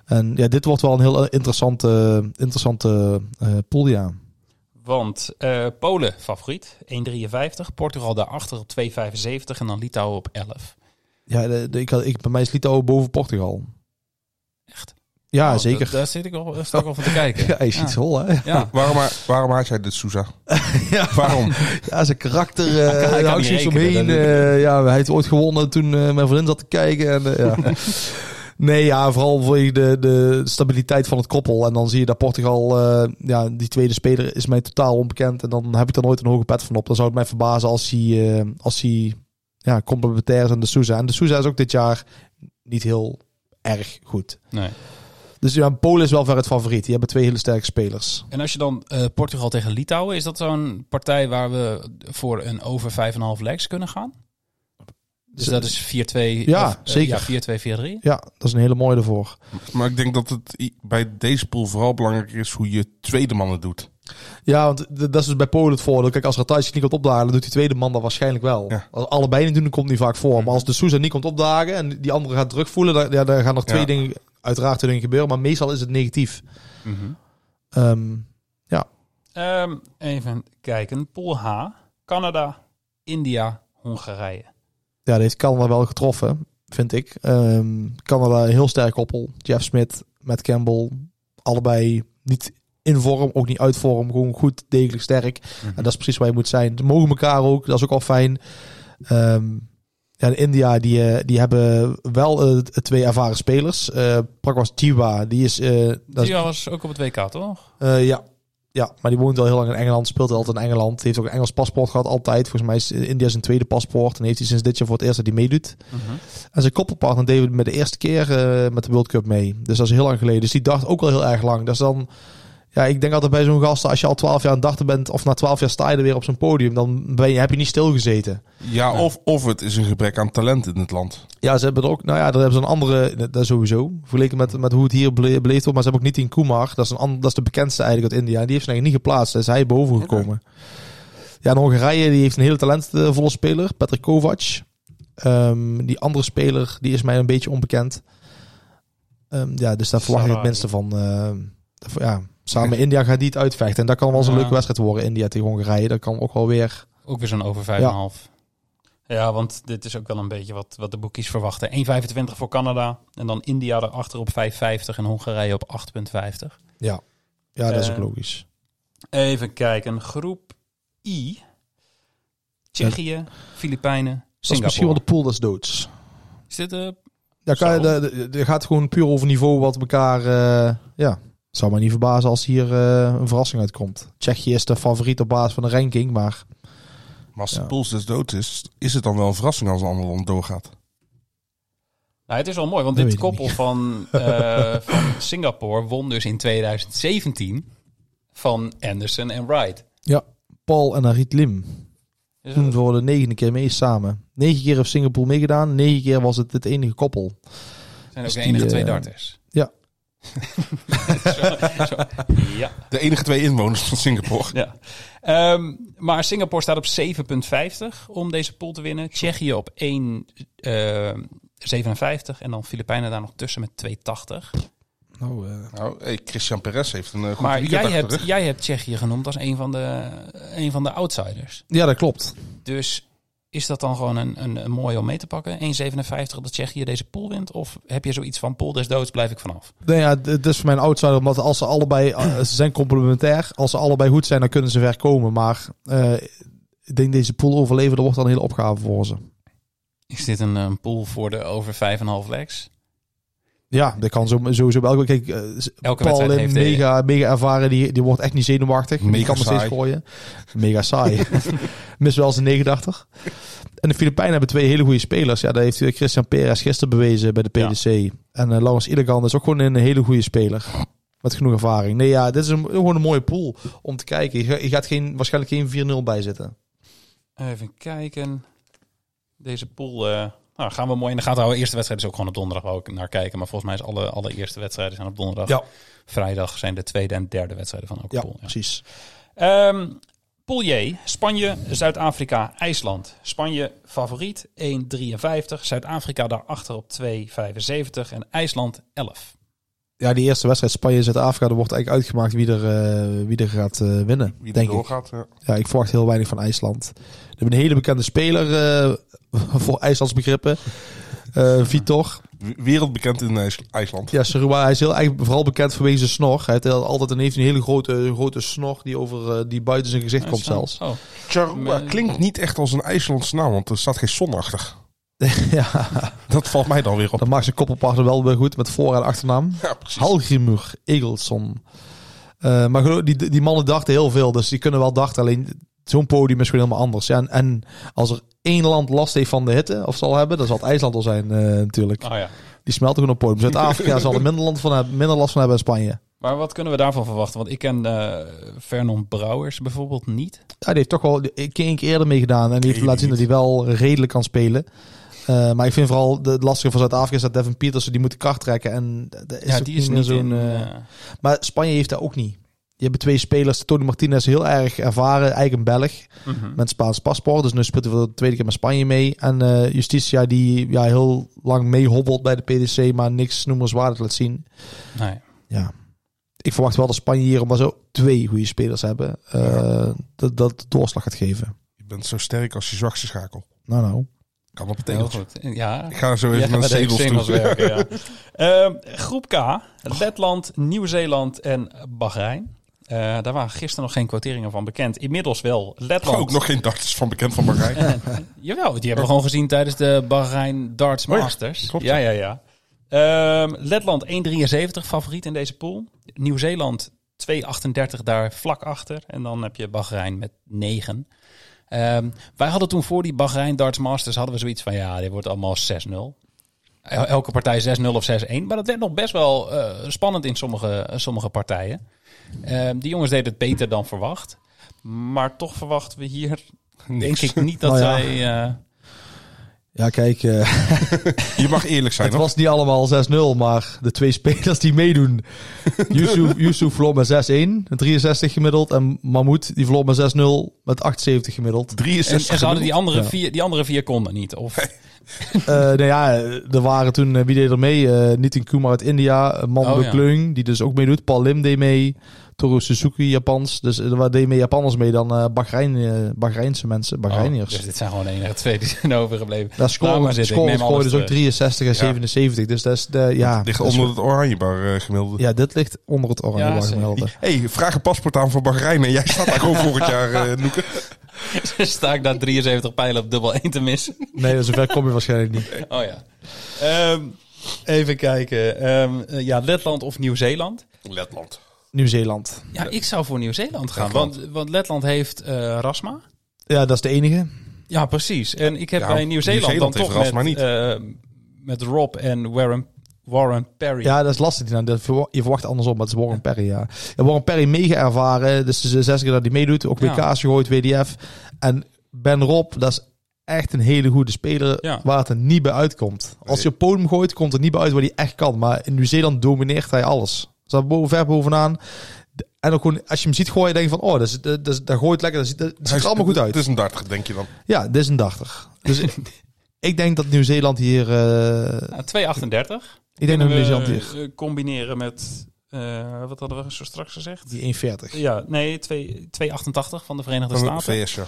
En ja, dit wordt wel een heel interessante, interessante eh pool, ja. Want eh, Polen favoriet, 1,53. Portugal daarachter op 2,75. En dan Litouwen op 11. Ja, de, de- ik, had- ik, bij mij is Litouwen boven Portugal. Echt? Ja, Oh, zeker. da- Daar zit ik al, sta ik al van te kijken. Ja, hij is iets hol, hè? Ja. Waarom, waarom haat jij dit, Sousa? Ja. Waarom? Ja, zijn karakter, eh Hij kan- hij kan houdt rekenen, omheen. eh, ja, hij heeft ooit gewonnen toen eh, mijn vriendin zat te kijken. En, ja. Nee, ja, vooral voor de, de stabiliteit van het koppel. En dan zie je dat Portugal, eh, ja, die tweede speler is mij totaal onbekend. En dan heb ik er nooit een hoge pet van op. Dan zou het mij verbazen als hij, eh, als hij ja, complementair is aan de Sousa. En de Sousa is ook dit jaar niet heel erg goed. Nee. Dus ja, Polen is wel ver het favoriet. Die hebben twee hele sterke spelers. En als je dan eh, Portugal tegen Litouwen, is dat zo'n partij waar we voor een over 5,5 legs kunnen gaan? Dus dat is 4-2. Ja, of, eh, zeker. Ja, 4-2, 4-3. Ja, dat is een hele mooie ervoor. Maar ik denk dat het bij deze pool vooral belangrijk is hoe je tweede man het doet. Ja, want dat is dus bij Polen het voordeel. Kijk, als Ratajski niet komt opdagen, dan doet die tweede man dat waarschijnlijk wel. Ja. Als allebei niet doen, dan komt niet vaak voor. Maar als de Sousa niet komt opdagen en die andere gaat druk voelen, dan, ja, dan gaan er twee Ja. dingen, uiteraard twee dingen gebeuren. Maar meestal is het negatief. Mhm. Ehm, Ehm, even kijken. Pool H. Canada, India, Hongarije. Ja, heeft Canada wel getroffen, vind ik. Ehm Canada een heel sterk koppel. Jeff Smith, Matt Campbell, allebei niet in vorm, ook niet uit vorm. Gewoon goed, degelijk, sterk. En dat is precies waar je moet zijn. Ze mogen elkaar ook, dat is ook al fijn. Ehm ja, in India, die, eh, die hebben wel eh, twee ervaren spelers. Eh Prakwas Jiwa, die is... eh, is Die was ook op het WK, toch? eh, ja. Ja, maar die woont al heel lang in Engeland, speelt altijd in Engeland. Heeft ook een Engels paspoort gehad, altijd. Volgens mij is India zijn tweede paspoort. En heeft hij sinds dit jaar voor het eerst dat hij meedoet. En zijn koppelpartner deed met de eerste keer eh, met de World Cup mee. Dus dat is heel lang geleden. Dus die dacht ook al heel erg lang. Dat is dan... Ja, ik denk altijd bij zo'n gasten, als je al 12 jaar aan het dachten bent, of na 12 jaar sta je er weer op zo'n podium, dan ben je, heb je niet stilgezeten. Ja, Of, of het is een gebrek aan talent in het land. Ja, ze hebben er ook, nou ja, daar hebben ze een andere, dat sowieso, vergeleken met, met hoe het hier bele- beleefd wordt. Maar ze hebben ook niet in Kumar, dat is, een, dat is de bekendste eigenlijk uit India. Die heeft ze eigenlijk niet geplaatst, daar is hij boven gekomen. Ja, en Hongarije, die heeft een hele talentvolle speler, Petr Kovac. Ehm, die andere speler, die is mij een beetje onbekend. Ehm, ja, dus daar verwacht ik het minste van. ehm, daarvoor- ja, samen met India gaat die het uitvechten. En dat kan wel eens een Ja. leuke wedstrijd worden, India tegen Hongarije. Dat kan ook wel weer... Ook weer zo'n over 5,5. Ja. want dit is ook wel een beetje wat, wat de boekies verwachten. 1,25 voor Canada. En dan India erachter op 5,50 en Hongarije op 8,50. Ja, ja dat is ook Eh, logisch. Even kijken. Groep I. Tsjechië, Filipijnen, Dat is misschien Singapore. wel de pool des doods. Is dit eh Ja, kan je, Zo. de, de, de gaat gewoon puur over niveau wat elkaar... eh ja, zou mij niet verbazen als hier eh, een verrassing uitkomt. Tsjechië is de favoriet op basis van de ranking, maar... Maar als de Ja. pool des doods is, is het dan wel een verrassing als een ander land doorgaat. Nou, het is wel mooi, want Dat dit koppel van, eh, van Singapore won dus in 2017 van Anderson en Wright. Ja, Paul en Harit Lim. Dus Toen voor de negende keer mee samen. Negen keer heeft Singapore meegedaan. Negen keer was het het enige koppel. zijn ook Dus de enige eh, twee darters. Ja. Zo- zo- ja. De enige twee inwoners van Singapore. ja. Ehm, maar Singapore staat op 7,50 om deze pool te winnen. Tsjechië op 1,57 en dan Filipijnen daar nog tussen met 2,80. Nou, eh, Nou, hey, Christian Perez heeft een eh, goed Maar jij hebt, jij hebt Tsjechië genoemd als een van de, een van de outsiders. ja, dat klopt. Dus is dat dan gewoon een, een, een mooie om mee te pakken? 1,57 dat Tsjechië deze pool wint? Of heb je zoiets van pool des doods, blijf ik vanaf? Nee, ja, d- het is voor mij een outsider, omdat als ze allebei, eh, ze zijn complementair. Als ze allebei goed zijn, dan kunnen ze ver komen. Maar eh, ik denk deze pool overleven, dat wordt dan een hele opgave voor ze. Is dit een, een pool voor de over 5,5 legs? Ja, dat kan zo, sowieso wel. Kijk, eh, Elke Paul heeft mega, mega ervaren, die, die wordt echt niet zenuwachtig. die Mega kan nog steeds saai. gooien. Mega saai. Mis wel zijn 89. En de Filipijnen hebben twee hele goede spelers. Ja, dat heeft eh, Christian Perez gisteren bewezen bij de PDC. En eh Laurens is ook gewoon een hele goede speler. Met genoeg ervaring. Nee, ja, dit is een, gewoon een mooie pool om te kijken. Je, ga- je gaat geen, waarschijnlijk geen 4-0 bij zitten. Even kijken. Deze pool eh, nou, gaan we mooi in de gaten houden. Eerste wedstrijd is ook gewoon op donderdag waar ik naar kijken. Maar volgens mij is alle, alle eerste wedstrijden zijn op donderdag. Ja. Vrijdag zijn de tweede en derde wedstrijden van elke Ja, pool. Ja. precies. Pool J. Spanje, Zuid-Afrika, IJsland. Spanje favoriet 1,53. Zuid-Afrika daarachter op 2,75. En IJsland 11. Ja, die eerste wedstrijd Spanje-Zuid-Afrika, er wordt eigenlijk uitgemaakt wie er, eh, wie er gaat eh, winnen. Wie er denk ik. doorgaat. ja. Ja, ik verwacht heel weinig van IJsland. We hebben een hele bekende speler eh, voor IJslands begrippen. Eh, Vitor. Wereldbekend in IJs- IJsland. Ja, Serua, hij is heel, eigenlijk vooral bekend vanwege zijn snor. Hij heeft altijd een, heeft een hele grote, grote snor die, over, die buiten zijn gezicht komt zelfs. Oh. Klinkt niet echt als een IJslandse naam, want er staat geen zon achter. ja, Dat valt mij dan weer op. dan maakt zijn koppelpartner wel weer goed met voor- en achternaam. Ja, precies. Halgrimur Egilson. Eh, maar geloof- die, die mannen dachten heel veel, dus die kunnen wel dachten. Alleen zo'n podium is gewoon helemaal anders. Ja, en, en als er één land last heeft van de hitte, of zal hebben, dan zal het IJsland al zijn eh, natuurlijk. Oh ja. Die smelten gewoon op podium. Zuid-Afrika zal er minder, land van hebben, minder last van hebben dan Spanje. Maar wat kunnen we daarvan verwachten? Want ik ken eh Vernon Brouwers bijvoorbeeld niet. Ja, die heeft toch wel een keer een keer eerder meegedaan. En die heeft laten zien dat hij wel redelijk kan spelen. Eh, maar ik vind vooral de het lastige van Zuid-Afrika is dat Devin Petersen die moet de kart trekken. En dat is ja, die is meer niet zo'n. eh, eh, Maar Spanje heeft dat ook niet. Je hebt twee spelers. Tony Martinez heel erg ervaren, eigen Belg. mhm. Met Spaans paspoort. Dus nu speelt hij voor de tweede keer met Spanje mee. En eh, Justitia die ja, heel lang meehobbelt bij de PDC. Maar niks noemenswaardig laat zien. Nee. Ja. Ik verwacht wel dat Spanje hier maar zo twee goede spelers hebben. eh, dat dat de doorslag gaat geven. Je bent zo sterk als je zwakste schakel. Nou nou. Kan op goed. Ja. Ik ga zo even Ja, naar zegels werken, ja. Ehm, groep K, Letland, Nieuw-Zeeland en Bahrein. Eh, daar waren gisteren nog geen quoteringen van bekend. Inmiddels wel Letland. Ook nog geen darters van bekend van Bahrein. Jawel, die hebben we gewoon gezien tijdens de Bahrein Darts Oh ja, Masters. klopt, ja, ja, ja. Ehm, Letland 1,73 favoriet in deze pool. Nieuw-Zeeland 2,38 daar vlak achter. En dan heb je Bahrein met 9. Ehm, wij hadden toen voor die Bahrein Darts Masters hadden we zoiets van ja, dit wordt allemaal 6-0. El- Elke partij 6-0 of 6-1. Maar dat werd nog best wel eh, spannend in sommige, sommige partijen. Ehm, die jongens deden het beter dan verwacht. Maar toch verwachten we hier, denk ik, niet dat Nou ja. zij... eh, Ja, kijk. eh, Je mag eerlijk zijn, het hoor. was niet allemaal 6-0. Maar de twee spelers die meedoen. Yusuf, Yusuf verloor met 6-1. 63 gemiddeld. En Mahmoud die verloor met 6-0. Met 78 gemiddeld. En, 63 en ze hadden die andere, Ja. vier, die andere vier konden niet. Of, Eh nou ja, er waren toen, eh, wie deed er mee? Eh Nitin Kumar uit India, uh, Mando Oh, ja. Kleung, die dus ook meedoet. Paul Lim deed mee, Toru Suzuki, Japans. Dus er waren deed meer Japanners mee dan eh Bahrein, eh Bahreinse mensen, Bahreiniërs. Oh, dus dit zijn gewoon de enige twee die zijn overgebleven. Daar scoren, scoren dus ook terug. 63 en 77. Dus dat is de, ja. Ligt dat is- onder het oranjebar eh, gemiddelde. Ja, dit ligt onder het oranje Ja, bar gemiddelde. hey, vraag een paspoort aan voor Bahrein en jij staat daar gewoon volgend jaar, eh Noeke. Sta ik daar 73 pijlen op dubbel 1 te missen? Nee, zover kom je waarschijnlijk niet. Oh ja. Ehm, even kijken. Ehm, eh, ja, Letland of Nieuw-Zeeland? Letland. Nieuw-Zeeland. Ja, ik zou voor Nieuw-Zeeland gaan. Letland. Want, want Letland heeft eh, Rasma. Ja, dat is de enige. Ja, precies. En ik heb Ja, bij Nieuw-Zeeland dan toch met, Rasma niet. eh, met Rob en Warren, Warren Perry. Ja, dat is lastig. Nou, Je verwacht andersom, maar het is Warren Perry, ja. ja Warren Perry mega ervaren. Dus de zes keer dat hij meedoet. Ook Ja. WK's gegooid, WDF. En Ben Rob, dat is echt een hele goede speler Ja. waar het er niet bij uitkomt. Als je op podium gooit, komt er niet bij uit waar hij echt kan. Maar in Nieuw-Zeeland domineert hij alles. Staat boven, ver bovenaan. En ook gewoon, als je hem ziet gooien, denk je van, oh, dat, is, dat, is- dat gooit lekker. Dat ziet, dat ziet er allemaal goed uit. Het is een darter, denk je dan. Ja, dit is een dachtig. Dus ik, denk dat Nieuw-Zeeland hier... eh, Ja, 2,38. ik denk dat Nieuw-Zeeland hier... eh, combineren met... eh, wat hadden we zo straks gezegd? Die 1,40. Ja, nee, 2 2,88 van de Verenigde Van de Staten. VS, ja.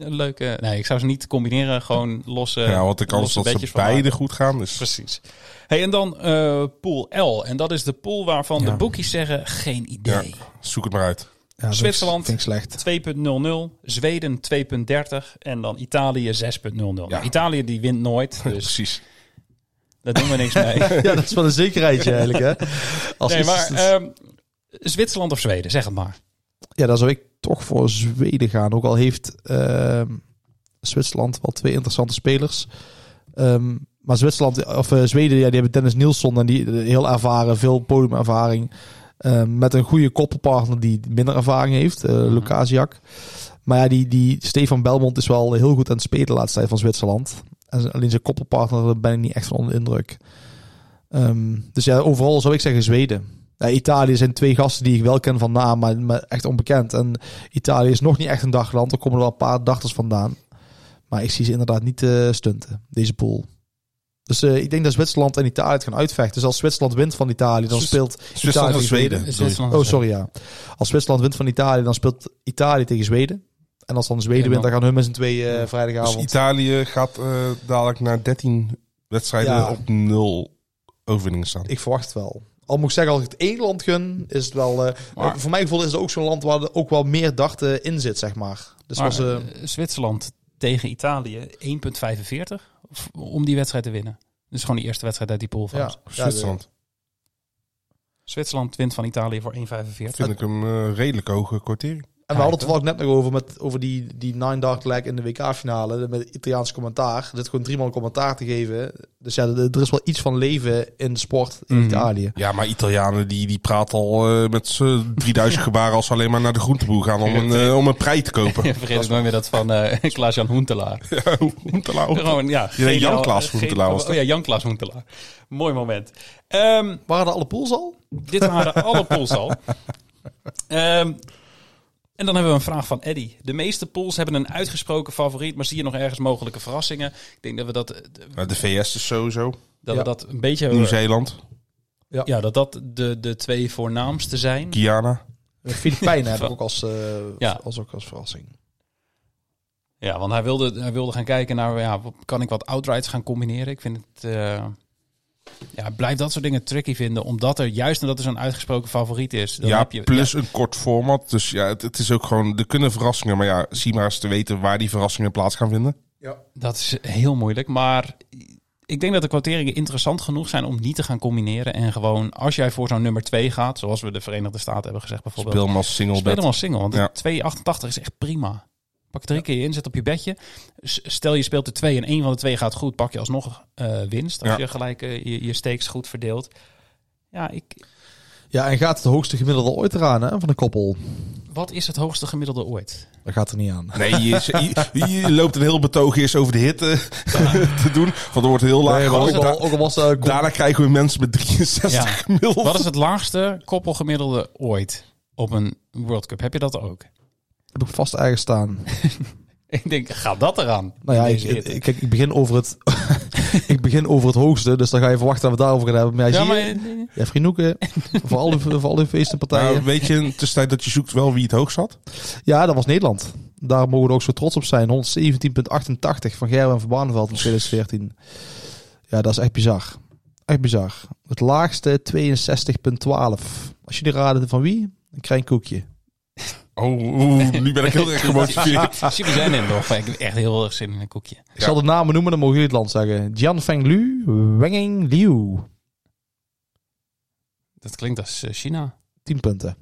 Een leuke... Nee, ik zou ze niet combineren. Gewoon losse ja, want de kans dat ze beide maken. goed gaan is... Precies. Hey, en dan eh pool L. En dat is de pool waarvan Ja. de boekies zeggen geen Ja, idee. zoek het maar uit. Ja, Zwitserland. Vind ik slecht. 2.00, Zweden 2.30 en dan Italië 6.00. Nou, Italië die wint nooit, dus Precies. daar doen we niks mee. Ja, dat is wel een zekerheidje eigenlijk, hè? Als nee, maar ehm, Zwitserland of Zweden, zeg het maar. Ja, dan zou ik toch voor Zweden gaan. Ook al heeft ehm, Zwitserland wel twee interessante spelers. Ehm, maar Zwitserland, of eh, Zweden, ja, die hebben Dennis Nielsen en die eh, heel ervaren, veel podiumervaring. Ehm, met een goede koppelpartner die minder ervaring heeft, eh Lukasiak. Maar ja, die, die Stefan Belmont is wel heel goed aan het spelen de laatste tijd van Zwitserland. En alleen zijn koppelpartner daar ben ik niet echt van onder de indruk. Dus ja, overal zou ik zeggen Zweden. Ja, Italië zijn twee gasten die ik wel ken van naam, maar, maar echt onbekend. En Italië is nog niet echt een dagland. Er komen er wel een paar dachters vandaan. Maar ik zie ze inderdaad niet eh, stunten, deze pool. Dus eh, ik denk dat Zwitserland en Italië het gaan uitvechten. Dus als Zwitserland wint van Italië, dan speelt Zwitserland Italië en tegen Zweden. Zweden. Oh, sorry, ja. Als Zwitserland wint van Italië, dan speelt Italië tegen Zweden. En als dan Zweden En wint, dan- gaan hun met z'n twee eh, Dus vrijdagavond. Italië gaat eh, dadelijk naar 13 wedstrijden Ja. op 0 overwinningen staan. Ik verwacht wel. Al moet ik zeggen, als ik het één land gun, is het wel... eh, Maar- voor mijn gevoel is het ook zo'n land waar er ook wel meer dachten in zit, zeg maar. Dus Maar, was, eh, eh, Zwitserland tegen Italië 1.45 f- om die wedstrijd te winnen. Dus gewoon die eerste wedstrijd uit die poolfase. Ja. Zwitserland. Zwitserland wint van Italië voor 1,45. Vind ik hem redelijk hoge quotering. En we hadden het toevallig net nog over, met, over die, die Nine Dark Leg in de WK-finale. Met Italiaans commentaar. Zit gewoon driemaal commentaar te geven. Dus ja, er is wel iets van leven in de sport in Mhm. Italië. Ja, maar Italianen die, die praten al eh, met z'n 3000 gebaren als ze alleen maar naar de groenteboer gaan om een, eh, om een prei te kopen. Vergeet ook nooit meer dat van eh Klaas-Jan Hoentelaar. Hoentelaar. Gewoon, ja. Jan-Klaas Hoentelaar was Oh ja, Jan-Klaas Hoentelaar. Mooi moment. Ehm, Waren er alle pools al? dit waren alle polls al. Ehm, en dan hebben we een vraag van Eddy. De meeste polls hebben een uitgesproken favoriet, maar zie je nog ergens mogelijke verrassingen? Ik denk dat we dat, eh, Ja, de VS is sowieso. dat, Ja. we dat een beetje... Nieuw-Zeeland. ja, dat dat de, de twee voornaamste zijn. Guyana. De Filipijnen heb ik ook als, eh, Ja. als, ook als verrassing. Ja, want hij wilde, hij wilde gaan kijken naar, ja, kan ik wat outrights gaan combineren? Ik vind het, eh, ja, ik blijf dat soort dingen tricky vinden, omdat er juist omdat er zo'n uitgesproken favoriet is. Dan ja, heb je, plus een kort format. Dus ja, het, het is ook gewoon, er kunnen verrassingen. Maar ja, zie maar eens te weten waar die verrassingen plaats gaan vinden. Dat is heel moeilijk, maar ik denk dat de quoteringen interessant genoeg zijn om niet te gaan combineren. En gewoon, als jij voor zo'n nummer 2 gaat, zoals we de Verenigde Staten hebben gezegd bijvoorbeeld. Speel hem als single Speel hem als single, want Ja. 2,88 is echt prima. Pak drie keer in, zet op je bedje. Stel je speelt er twee en één van de twee gaat goed, pak je alsnog eh, winst. Als Ja. je gelijk eh, je, je stakes goed verdeelt. Ja, ik, Ja, en gaat het hoogste gemiddelde ooit eraan hè, van de koppel? wat is het hoogste gemiddelde ooit? Dat gaat er niet aan. Nee, je, je, je loopt een heel betoog eerst over de hitte te doen. Want er wordt heel laag Nee, ook, al, ook al was de Daarna krijgen we mensen met 63 Ja. gemiddeld. Wat is het laagste koppelgemiddelde ooit op een World Cup? Heb je dat ook? Heb ik vast ergens staan. Ik denk, gaat dat eraan? Nou ja, ik, ik, kijk, ik begin over het, ik begin over het hoogste, dus dan ga je verwachten dat we het daarover gaan hebben. Maar ja, ja, zie maar je, ja, vriendelijke, voor al die, voor al die feestenpartijen. Nou, weet je in tussentijd dat je zoekt wel wie het hoogst had? Ja, dat was Nederland. Daar mogen we ook zo trots op zijn. 117,88 van Gerwen van Barneveld in 2014. Ja, dat is echt bizar. Echt bizar. Het laagste 62,12. Als jullie raden van wie, dan krijg je een koekje. Oh, oeh, nu ben ik heel erg gemotiveerd. Super zijn in nog. Ik heb echt heel erg zin in een koekje. Ik zal de namen noemen, dan mogen jullie het land zeggen. Jian Feng Lu, Wenging Liu. Dat klinkt als eh, China. 10 punten.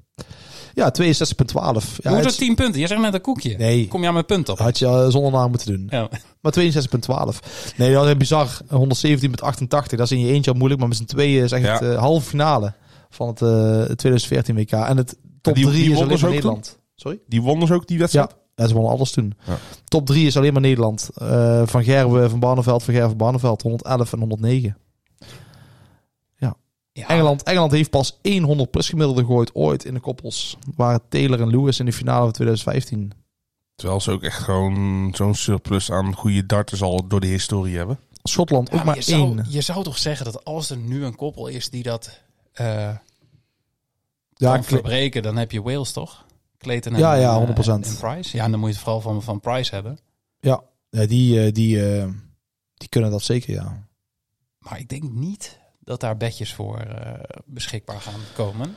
Ja, 62,12. Ja, Hoe is het- dat 10 punten? Jij zegt net een koekje. Nee. Kom je aan mijn punt op? had je eh, zonder naam moeten doen. Ja. Maar 62,12. Nee, dat is bizar. 117,88. Dat is in je eentje al moeilijk. Maar met z'n tweeën is echt Ja. de halve finale van het eh, 2014 WK. En het top Die- 3 die is alleen Nederland. Sorry? Die won dus ook die wedstrijd? Ja, ze wonnen alles toen. Ja. Top 3 is alleen maar Nederland. Eh, van Gerwe, van Barneveld, van Gerwe, van Barneveld. 111 en 109. Ja. Engeland, Engeland heeft pas 100 plus gemiddelde gegooid ooit in de koppels. Waren Taylor en Lewis in de finale van 2015. Terwijl ze ook echt gewoon zo'n surplus aan goede darters al door de historie hebben. Schotland Ja, ook maar maar je, zou, één. je zou toch zeggen dat als er nu een koppel is die dat eh Ja, verbreken, dan heb je Wales toch? Clayton en, Ja, ja, eh, 100%. en Price. Ja, en dan moet je het vooral van, van Price hebben. ja, ja, die, eh, die, eh, die kunnen dat zeker, ja. Maar ik denk niet dat daar bedjes voor eh, beschikbaar gaan komen.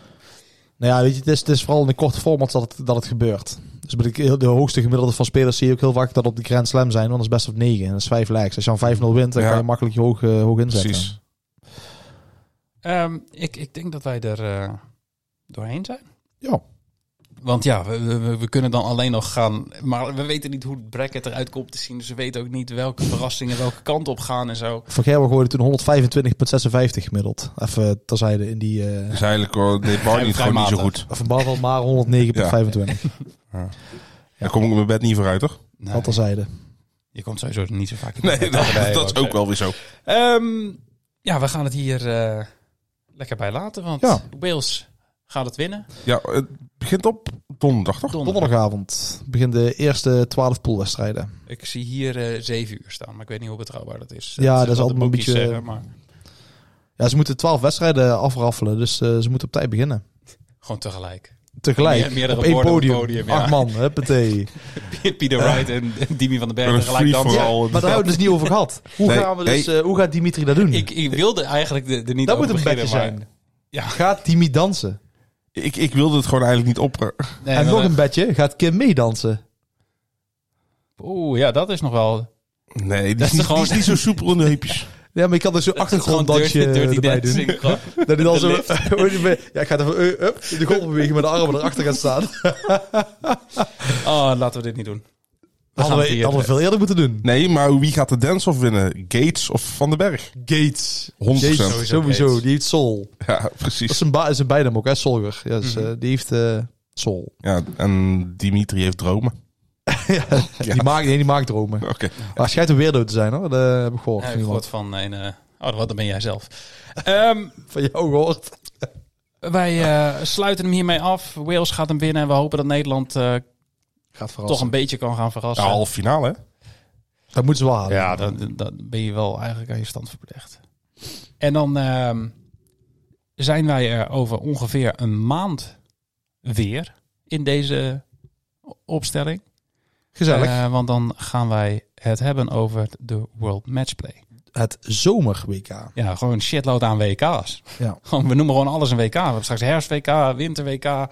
Nou ja, weet je, het is, het is vooral in de korte format dat het, dat het gebeurt. Dus bij de, de hoogste gemiddelde van spelers zie je ook heel vaak dat op de Grand Slam zijn, want dat is best op 9 en dat is 5 legs. Als je aan 5-0 wint, dan Ja. kan je makkelijk je hoog, eh, hoog inzetten. Precies. Ehm, ik, ik denk dat wij er eh, doorheen zijn. Ja. Want ja, we, we, we kunnen dan alleen nog gaan. Maar we weten niet hoe het bracket eruit komt te zien. Dus we weten ook niet welke verrassingen welke kant op gaan en zo. Van Gerwen gooide toen 125,56 gemiddeld. Even terzijde in die... eh Dus eigenlijk oh, deed Barney het Vrij gewoon niet zo goed. van Barneveld maar 109,25. Daar kom ik met mijn bed niet vooruit, toch? Nee, Dat terzijde. je komt sowieso niet zo vaak in Nee, dat, is ook wel weer zo. Ehm, ja, we gaan het hier eh, lekker bij laten. Want Ja. Wales gaat het winnen. Ja, het begint op donderdag, toch? Donderdag. Donderdagavond beginnen de eerste 12 poolwedstrijden. Ik zie hier eh 7 uur staan. Maar ik weet niet hoe betrouwbaar dat is. Ja, dat is de altijd een beetje- zeggen, maar Ja, ze moeten 12 wedstrijden afraffelen, dus eh, ze moeten op tijd beginnen. gewoon tegelijk. Tegelijk, Meer- meerdere op één borden op podium. podium, ja. Acht man, huppatee. Pieter Wright en en Dimi van den Berg free dansen. all. Maar daar hebben we het dus niet over gehad. Hoe, Nee, gaan we dus, eh, hoe gaat Dimitri dat doen? Ik, ik wilde eigenlijk er er niet dat over moet een beginnen, bedje maar- zijn. Ja. Gaat Dimi dansen? Ik, ik wilde het gewoon eigenlijk niet op... Nee, en nog een bedje, gaat Kim meedansen? Oeh, ja, dat is nog wel... Nee, die Dat is, niet, gewoon- die is niet zo soepel in de heupjes. Ja, maar ik kan dus zo'n achtergronddansje erbij doen. Dat hij dan zo... ja, ik ga even uh, up, in de golfbeweging met de armen erachter gaan staan. Oh, laten we dit niet doen. Hadden gaan we, hadden we veel eerder moeten doen. Nee, maar wie gaat de dance-off winnen? Gates of Van den Berg? Gates. 100%. Gates, Sowieso sowieso. Gates. Die heeft soul. Ja, Dat precies. is een, ba is een bijnaam ook, hè? Solger. Ja, dus, Mhm. eh, die heeft eh soul. Ja, en Dimitri heeft dromen. ja, Die, maakt, nee, die maakt dromen. Oké. Maar hij schijnt een weerdo te zijn, hoor. Dat heb ik gehoord. Ja, van ik gehoord van een... eh, oh, wat dan ben jij zelf. Ehm, Van jou gehoord. wij eh, sluiten hem hiermee af. Wales gaat hem winnen. En we hopen dat Nederland eh, Gaat toch een beetje kan gaan Ja, verrassen. halve finale, hè? Dat moeten ze wel halen. Ja, dan, dan ben je wel eigenlijk aan je stand verplicht. En dan ehm, zijn wij er over ongeveer een maand weer in deze opstelling. Gezellig. Eh, want dan gaan wij het hebben over de World Matchplay. het zomer-WK. Ja, gewoon shitload aan WK's. Ja. Gewoon, we noemen gewoon alles een WK. We hebben straks herfst-WK, winter-WK.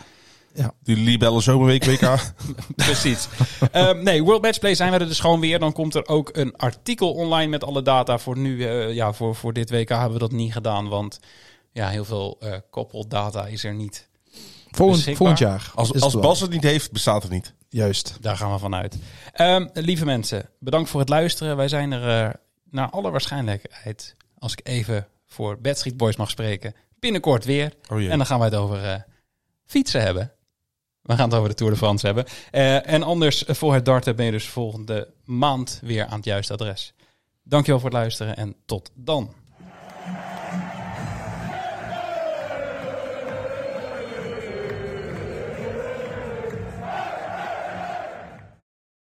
Die libelle zomerweek WK. Precies. Ehm, nee, World Matchplay zijn we er dus gewoon weer. Dan komt er ook een artikel online met alle data. Voor nu, eh, ja, voor, voor dit WK hebben we dat niet gedaan. Want ja, heel veel eh koppeldata is er niet. Volgend, volgend jaar. Als, het als wel. Bas het niet heeft, bestaat het niet. Juist. Daar gaan we vanuit. Ehm lieve mensen, bedankt voor het luisteren. Wij zijn er eh, naar alle waarschijnlijkheid, als ik even voor Bad Street Boys mag spreken, binnenkort weer. Oh. En dan gaan wij het over eh, fietsen hebben. We gaan het over de Tour de France hebben. Eh, en anders eh, voor het darten ben je dus volgende maand weer aan het juiste adres. Dankjewel voor het luisteren en tot dan.